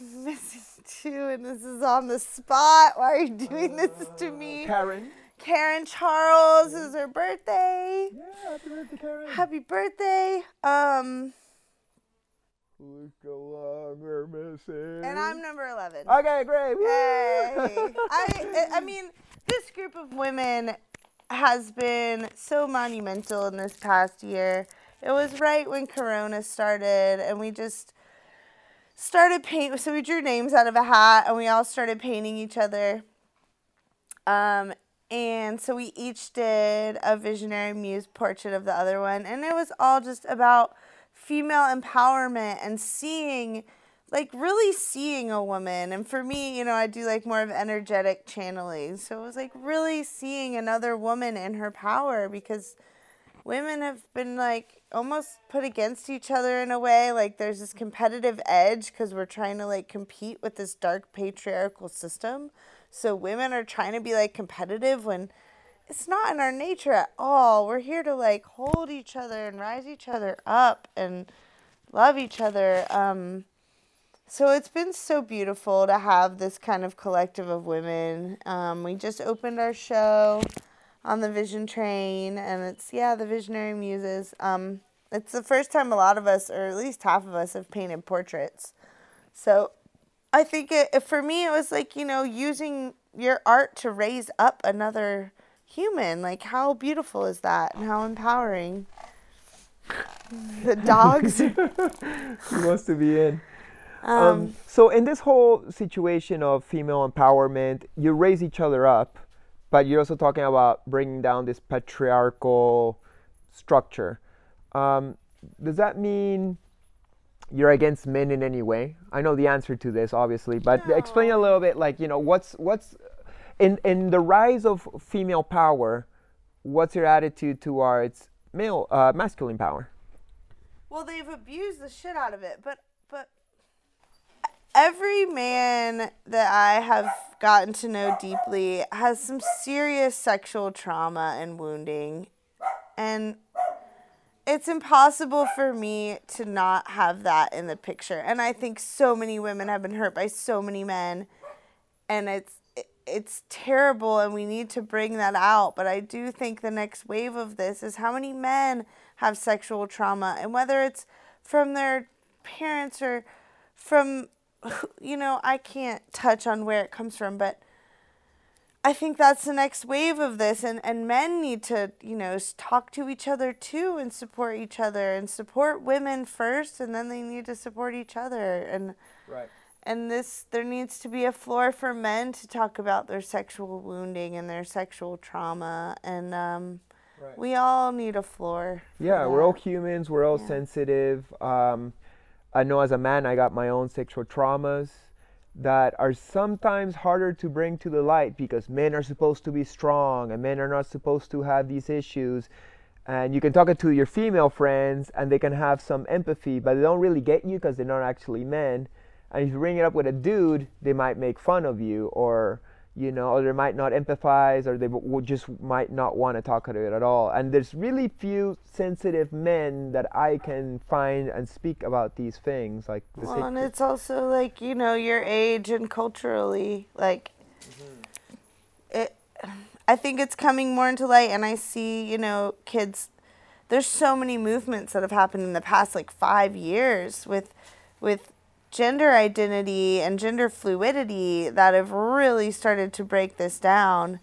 missing two, and this is on the spot. Why are you doing this to me? Karen. Karen Charles is her birthday. Yeah, happy birthday, Karen. Happy birthday. Um, Who's we're missing? and I'm number 11. Okay, great. Yay. I, I mean, this group of women has been so monumental in this past year. It was right when Corona started, and we just started paint. So we drew names out of a hat, and we all started painting each other. Um, and so we each did a visionary muse portrait of the other one, and it was all just about female empowerment and seeing like really seeing a woman and for me you know i do like more of energetic channeling. So it was like really seeing another woman in her power because women have been like almost put against each other in a way. Like there's this competitive edge because we're trying to like compete with this dark patriarchal system. So women are trying to be like competitive when it's not in our nature at all. We're here to like hold each other and rise each other up and love each other. Um so it's been so beautiful to have this kind of collective of women. Um, we just opened our show on the Vision Train, and it's yeah, the Visionary Muses. Um, it's the first time a lot of us, or at least half of us, have painted portraits. So I think it, for me, it was like you know using your art to raise up another human. Like how beautiful is that, and how empowering. The dogs. He wants to be in. Um, Um, so in this whole situation of female empowerment, you raise each other up, but you're also talking about bringing down this patriarchal structure. Um, does that mean you're against men in any way? I know the answer to this, obviously, but explain a little bit, like you know, what's what's in in the rise of female power. What's your attitude towards male uh, masculine power? Well, they've abused the shit out of it, but every man that I have gotten to know deeply has some serious sexual trauma and wounding. And it's impossible for me to not have that in the picture. And I think so many women have been hurt by so many men and it's it's terrible and we need to bring that out but i do think the next wave of this is how many men have sexual trauma and whether it's from their parents or from you know i can't touch on where it comes from but i think that's the next wave of this and and men need to you know talk to each other too and support each other and support women first and then they need to support each other and Right. and this there needs to be a floor for men to talk about their sexual wounding and their sexual trauma and um, Right. we all need a floor Yeah, we're all humans. We're all Yeah. sensitive. Um, I know as a man, I got my own sexual traumas that are sometimes harder to bring to the light because men are supposed to be strong and men are not supposed to have these issues. And you can talk it to your female friends and they can have some empathy, but they don't really get you because they're not actually men. And if you bring it up with a dude, they might make fun of you or you know, or they might not empathize, or they just might not want to talk to it at all. And there's really few sensitive men that I can find and speak about these things, like well, and it's also like you know your age and culturally like mm-hmm. it i think it's coming more into light and i see you know kids there's so many movements that have happened in the past like five years with with gender identity and gender fluidity that have really started to break this down.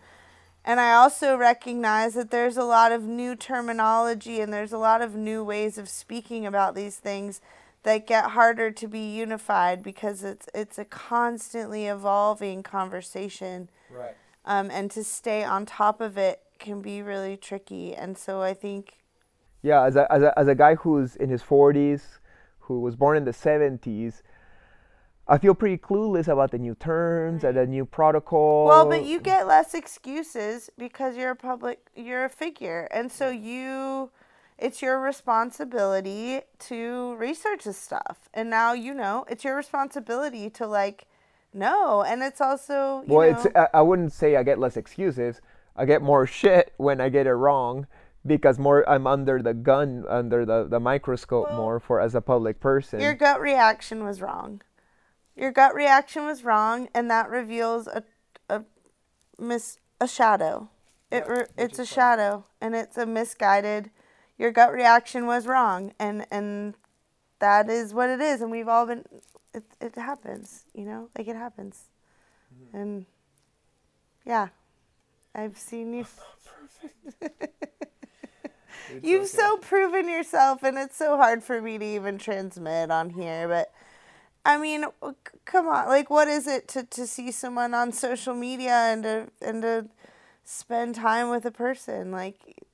And I also recognize that there's a lot of new terminology and there's a lot of new ways of speaking about these things that get harder to be unified because it's it's a constantly evolving conversation. Right. Um, and to stay on top of it can be really tricky. And so I think Yeah, as a, as a, as a guy who's in his 40s, who was born in the 70s, I feel pretty clueless about the new terms and the new protocol. Well, but you get less excuses because you're a public, you're a figure, and so you, it's your responsibility to research this stuff, and now you know it's your responsibility to like know, and it's also you well, know, it's I, I wouldn't say I get less excuses. I get more shit when I get it wrong because more I'm under the gun, under the, the microscope Well, more for as a public person. your gut reaction was wrong. Your gut reaction was wrong, and that reveals a a mis a shadow. It re, it's a shadow, and it's a misguided. Your gut reaction was wrong, and and that is what it is. And we've all been. It it happens, you know, like it happens, and yeah, I've seen you. You've so proven yourself, and it's so hard for me to even transmit on here. But I mean, come on, like, what is it to, to see someone on social media and to and to spend time with a person? Like,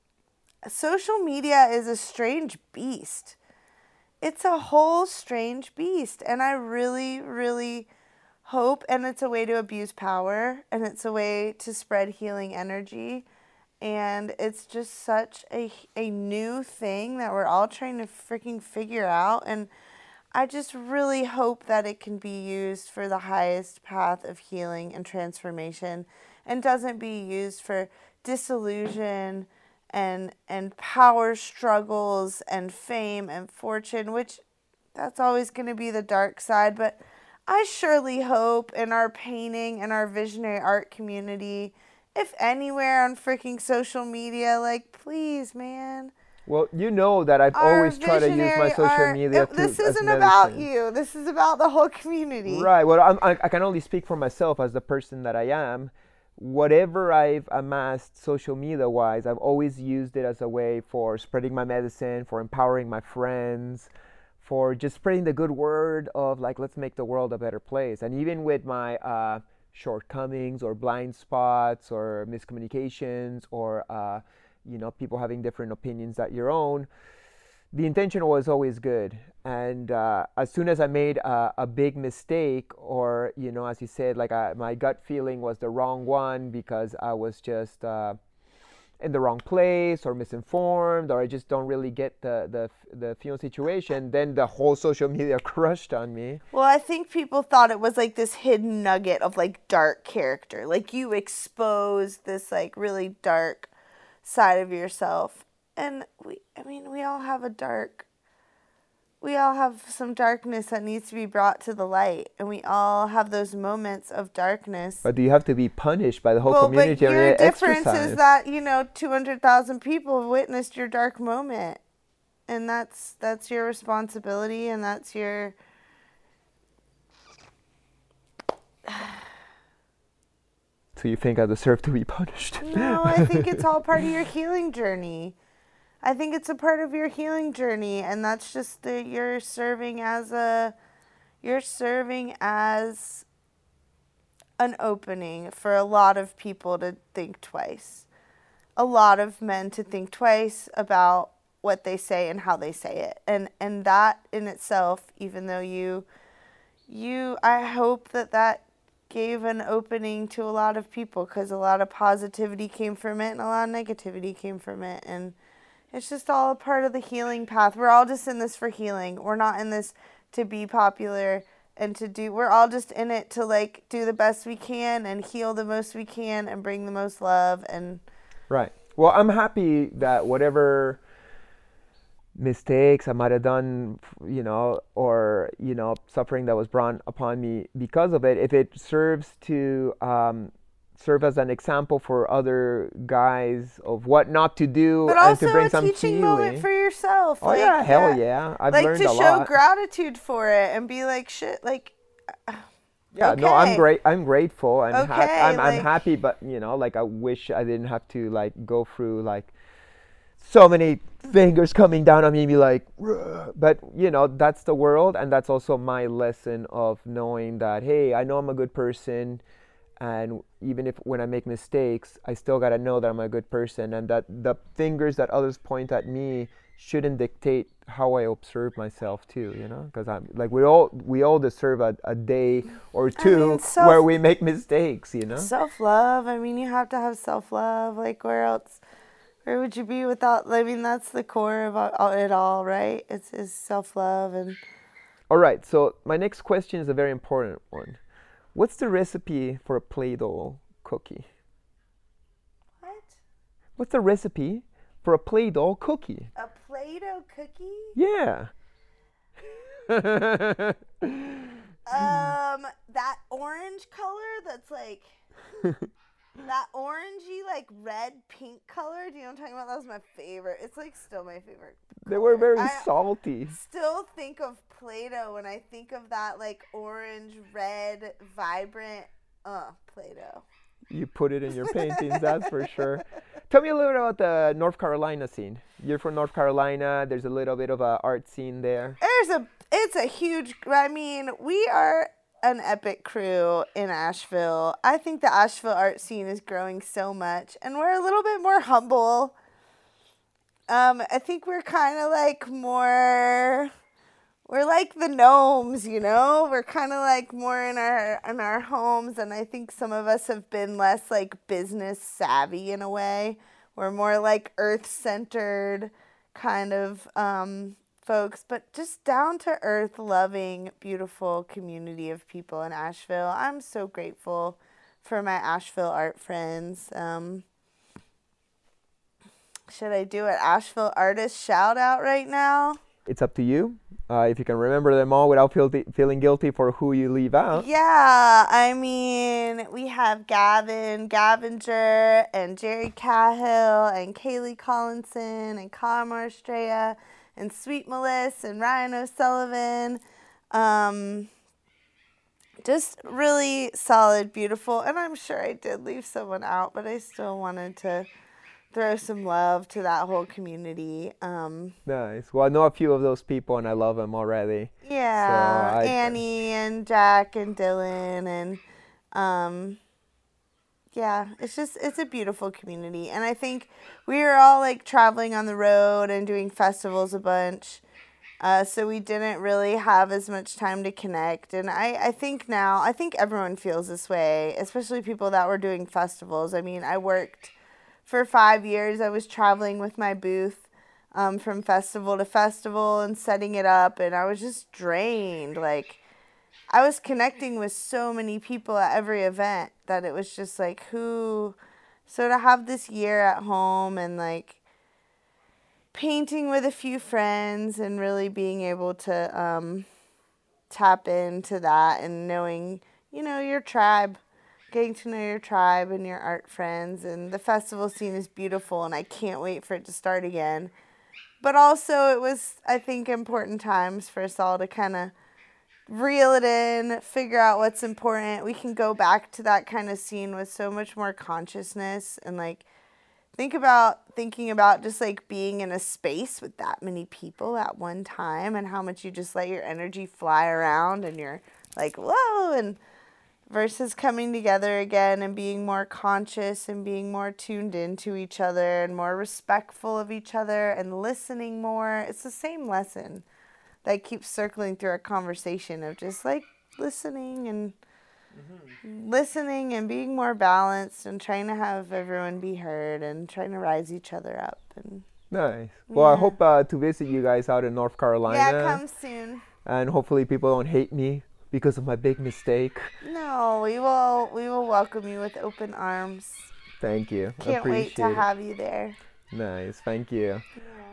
social media is a strange beast. It's a whole strange beast, and I really, really hope, and it's a way to abuse power, and it's a way to spread healing energy and it's just such a a new thing that we're all trying to freaking figure out and I just really hope that it can be used for the highest path of healing and transformation and doesn't be used for disillusion and and power struggles and fame and fortune which that's always going to be the dark side but I surely hope in our painting and our visionary art community if anywhere on freaking social media, like please, man. Well, you know that I've Our always tried to use my social art- media. it- to, this isn't about you. This is about the whole community. Right. Well, I'm, I, I can only speak for myself as the person that I am. Whatever I've amassed social media wise, I've always used it as a way for spreading my medicine, for empowering my friends, for just spreading the good word of like, let's make the world a better place. And even with my uh, shortcomings or blind spots or miscommunications or, uh, you know, people having different opinions that your own, the intention was always good and uh, as soon as i made a, a big mistake or you know as you said like I, my gut feeling was the wrong one because i was just uh, in the wrong place or misinformed or i just don't really get the the, the situation then the whole social media crushed on me Well, I think people thought it was like this hidden nugget of like dark character. Like you exposed this like really dark side of yourself. And we I mean, we all have a dark we all have some darkness that needs to be brought to the light and we all have those moments of darkness. but do you have to be punished by the whole well, community but or your the difference exercise? is that, you know, 200,000 people have witnessed your dark moment. And that's that's your responsibility and that's your so you think i deserve to be punished No, I think it's all part of your healing journey. I think it's a part of your healing journey, and that's just that you're serving as a, you're serving as an opening for a lot of people to think twice. A lot of men to think twice about what they say and how they say it. And and that in itself, even though you you I hope that that gave an opening to a lot of people because a lot of positivity came from it and a lot of negativity came from it. And it's just all a part of the healing path. We're all just in this for healing. We're not in this to be popular and to do we're all just in it to like do the best we can and heal the most we can and bring the most love and Right. Well, I'm happy that whatever mistakes I might have done, you know, or you know, suffering that was brought upon me because of it, if it serves to um, serve as an example for other guys of what not to do But and also to bring a some teaching moment for yourself. oh like, yeah, hell yeah! I've like learned to a show lot. gratitude for it and be like, shit, like, yeah, no, I'm great. I'm grateful. I'm happy. Okay, I'm, I'm happy, but you know, like I wish I didn't have to like go through like so many fingers coming down on me be like, but you know, that's the world, and that's also my lesson of knowing that hey, I know I'm a good person, and even if when I make mistakes, I still gotta know that I'm a good person, and that the fingers that others point at me shouldn't dictate how I observe myself too, you know, because I'm like we all we all deserve a, a day or two where self- we make mistakes, you know. self love. I mean, you have to have self love. Like, where else? Where would you be without? I mean, that's the core of it all, right? It's is self love and All right, so my next question is a very important one. What's the recipe for a Play-Doh cookie? what? What's the recipe for a Play-Doh cookie? A Play-Doh cookie? Yeah. Um, that orange color that's like that orangey, like red pink color. Do you know what I'm talking about? That was my favorite. It's like still my favorite. they were very I- salty. Still think of Play-Doh when I think of that like orange, red, vibrant. Uh, Play-Doh. You put it in your paintings, that's for sure. Tell me a little bit about the North Carolina scene. You're from North Carolina. There's a little bit of a art scene there. There's a. It's a huge. I mean, we are an epic crew in Asheville. I think the Asheville art scene is growing so much, and we're a little bit more humble. Um, I think we're kind of like more. We're like the gnomes, you know. We're kind of like more in our in our homes, and I think some of us have been less like business savvy in a way. We're more like earth centered kind of um, folks, but just down to earth, loving, beautiful community of people in Asheville. I'm so grateful for my Asheville art friends. Um, should I do an Asheville artist shout out right now? It's up to you. Uh, if you can remember them all without feel feeling guilty for who you leave out. Yeah, I mean, we have Gavin Gavinger and Jerry Cahill and Kaylee Collinson and Conor Estrella and Sweet Melissa and Ryan O'Sullivan. Um, just really solid, beautiful. And I'm sure I did leave someone out, but I still wanted to throw some love to that whole community. Um, Nice. Well, I know a few of those people and I love them already. Yeah, I- Annie and Jack and Dylan and um yeah, it's just it's a beautiful community and I think we were all like traveling on the road and doing festivals a bunch. Uh, so we didn't really have as much time to connect and I, I think now I think everyone feels this way, especially people that were doing festivals. I mean, I worked for five years. I was traveling with my booth um, from festival to festival and setting it up, and I was just drained. Like, I was connecting with so many people at every event that it was just like, who. So to have this year at home and like painting with a few friends and really being able to um, tap into that and knowing, you know, your tribe getting to know your tribe and your art friends and the festival scene is beautiful and I can't wait for it to start again. But also it was I think important times for us all to kind of reel it in, figure out what's important. We can go back to that kind of scene with so much more consciousness and like think about thinking about just like being in a space with that many people at one time and how much you just let your energy fly around and you're like whoa and versus coming together again and being more conscious and being more tuned into each other and more respectful of each other and listening more. It's the same lesson that keeps circling through our conversation of just like listening and listening and being more balanced and trying to have everyone be heard and trying to rise each other up and Nice. Well, I hope uh, to visit you guys out in North Carolina. yeah come soon And hopefully people don't hate me because of my big mistake. no we will we will welcome you with open arms Thank you. can't wait to it. have you there Nice. Thank you.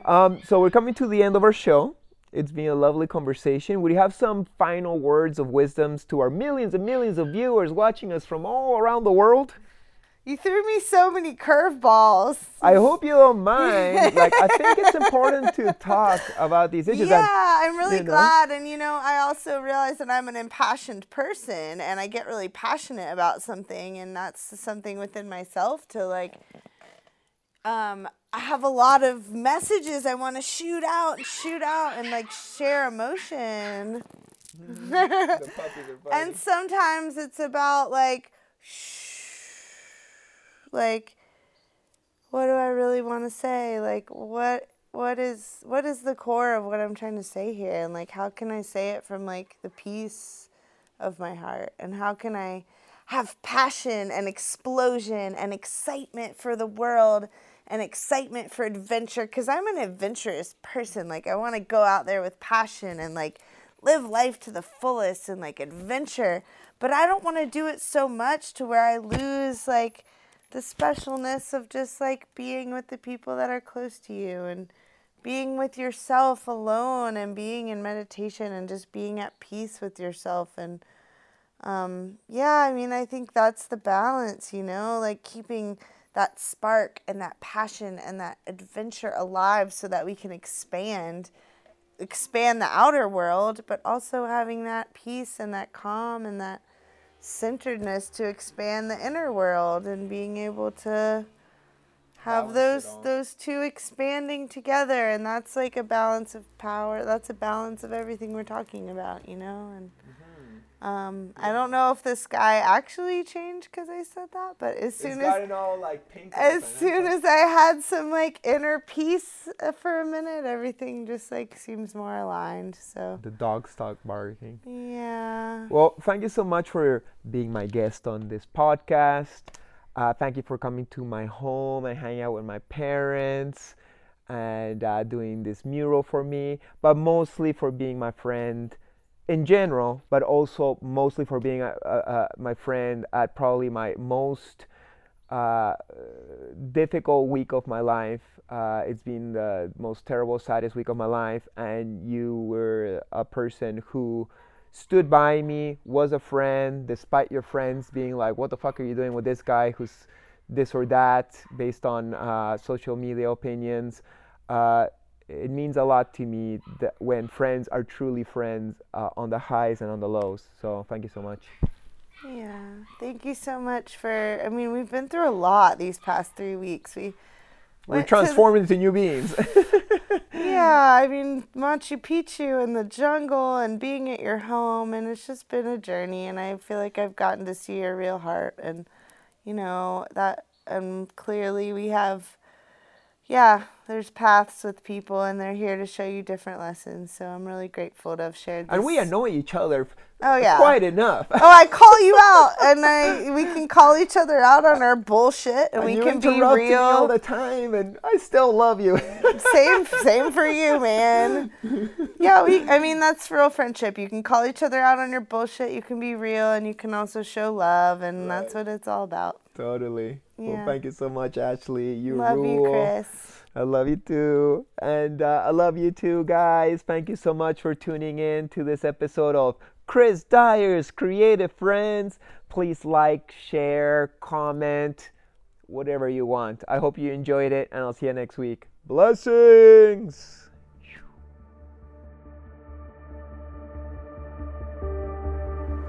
Um, so we're coming to the end of our show. It's been a lovely conversation. Would you have some final words of wisdoms to our millions and millions of viewers watching us from all around the world? You threw me so many curveballs. I hope you don't mind. Like, I think it's important to talk about these issues. Yeah, and- I'm really you know? glad. And you know, I also realize that I'm an impassioned person and I get really passionate about something and that's something within myself to like um I have a lot of messages I want to shoot out and shoot out and like share emotion. The puppies are funny. And sometimes it's about like, like, what do I really want to say? Like, what what is what is the core of what I'm trying to say here? And like, how can I say it from like the peace of my heart? And how can I have passion and explosion and excitement for the world? And excitement for adventure because I'm an adventurous person. Like, I want to go out there with passion and like live life to the fullest and like adventure but i don't want to do it so much to where i lose like the specialness of just like being with the people that are close to you and being with yourself alone and being in meditation and just being at peace with yourself and um, yeah i mean i think that's the balance you know like keeping that spark and that passion and that adventure alive so that we can expand expand the outer world, but also having that peace and that calm and that centeredness to expand the inner world and being able to have Balance those those two expanding together and that's like a balance of power that's a balance of everything we're talking about you know and Mm-hmm. Um, I don't know if the sky actually changed because I said that, but as soon it's as all like pink. as soon as I had some like inner peace uh, for a minute, everything just like seems more aligned. So the dog stopped barking. yeah, Well, thank you so much for being my guest on this podcast. Uh, thank you for coming to my home and hanging out with my parents and uh, doing this mural for me, but mostly for being my friend in general, but also mostly for being uh, uh, uh, my friend at probably my most uh, difficult week of my life. Uh, it's been the most terrible, saddest week of my life, and you were a person who stood by me, was a friend, despite your friends being like, "What the fuck are you doing with this guy who's this or that?" based on uh, social media opinions. It means a lot to me that when friends are truly friends uh, on the highs and on the lows. So thank you so much. yeah. Thank you so much for. I mean, we've been through a lot these past three weeks. We We're transformed into new beings. yeah, I mean Machu Picchu and the jungle and being at your home, and it's just been a journey. And I feel like I've gotten to see your real heart, and you know that. And clearly, we have, yeah, there's paths with people, and they're here to show you different lessons. So I'm really grateful to have shared. This. and we annoy each other Oh yeah. quite enough. Oh, I call you out, and I we can call each other out on our bullshit, and, And we can be me all the time, and I still love you. same same for you man yeah we i mean that's real friendship you can call each other out on your bullshit you can be real and you can also show love and that's what it's all about totally. Well, thank you so much, Ashley. You love rule. you chris I love you too. And uh, I love you too, guys. Thank you so much for tuning in to this episode of Chris Dyer's Creative Friends. Please like, share, comment, whatever you want. I hope you enjoyed it, and I'll see you next week. Blessings!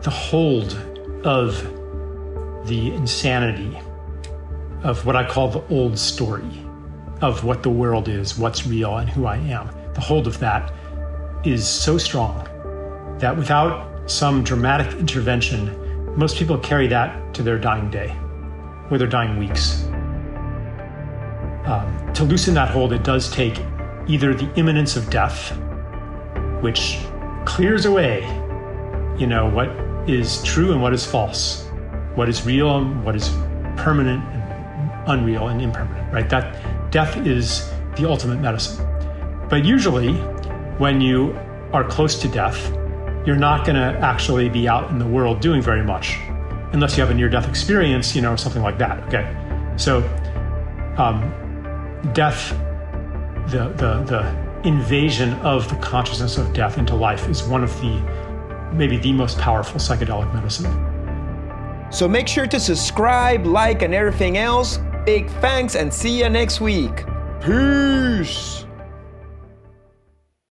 the hold of the insanity of what I call the old story of what the world is, what's real, and who I am. The hold of that is so strong that without some dramatic intervention, most people carry that to their dying day or their dying weeks. Um, to loosen that hold, it does take either the imminence of death, which clears away you know, what is true and what is false, what is real and what is permanent and unreal and impermanent, right? That death is the ultimate medicine. But usually, when you are close to death, you're not going to actually be out in the world doing very much unless you have a near death experience, you know, or something like that, okay? So, um, death, the, the, the invasion of the consciousness of death into life is one of the maybe the most powerful psychedelic medicine. So make sure to subscribe, like, and everything else. Big thanks and see you next week. Peace.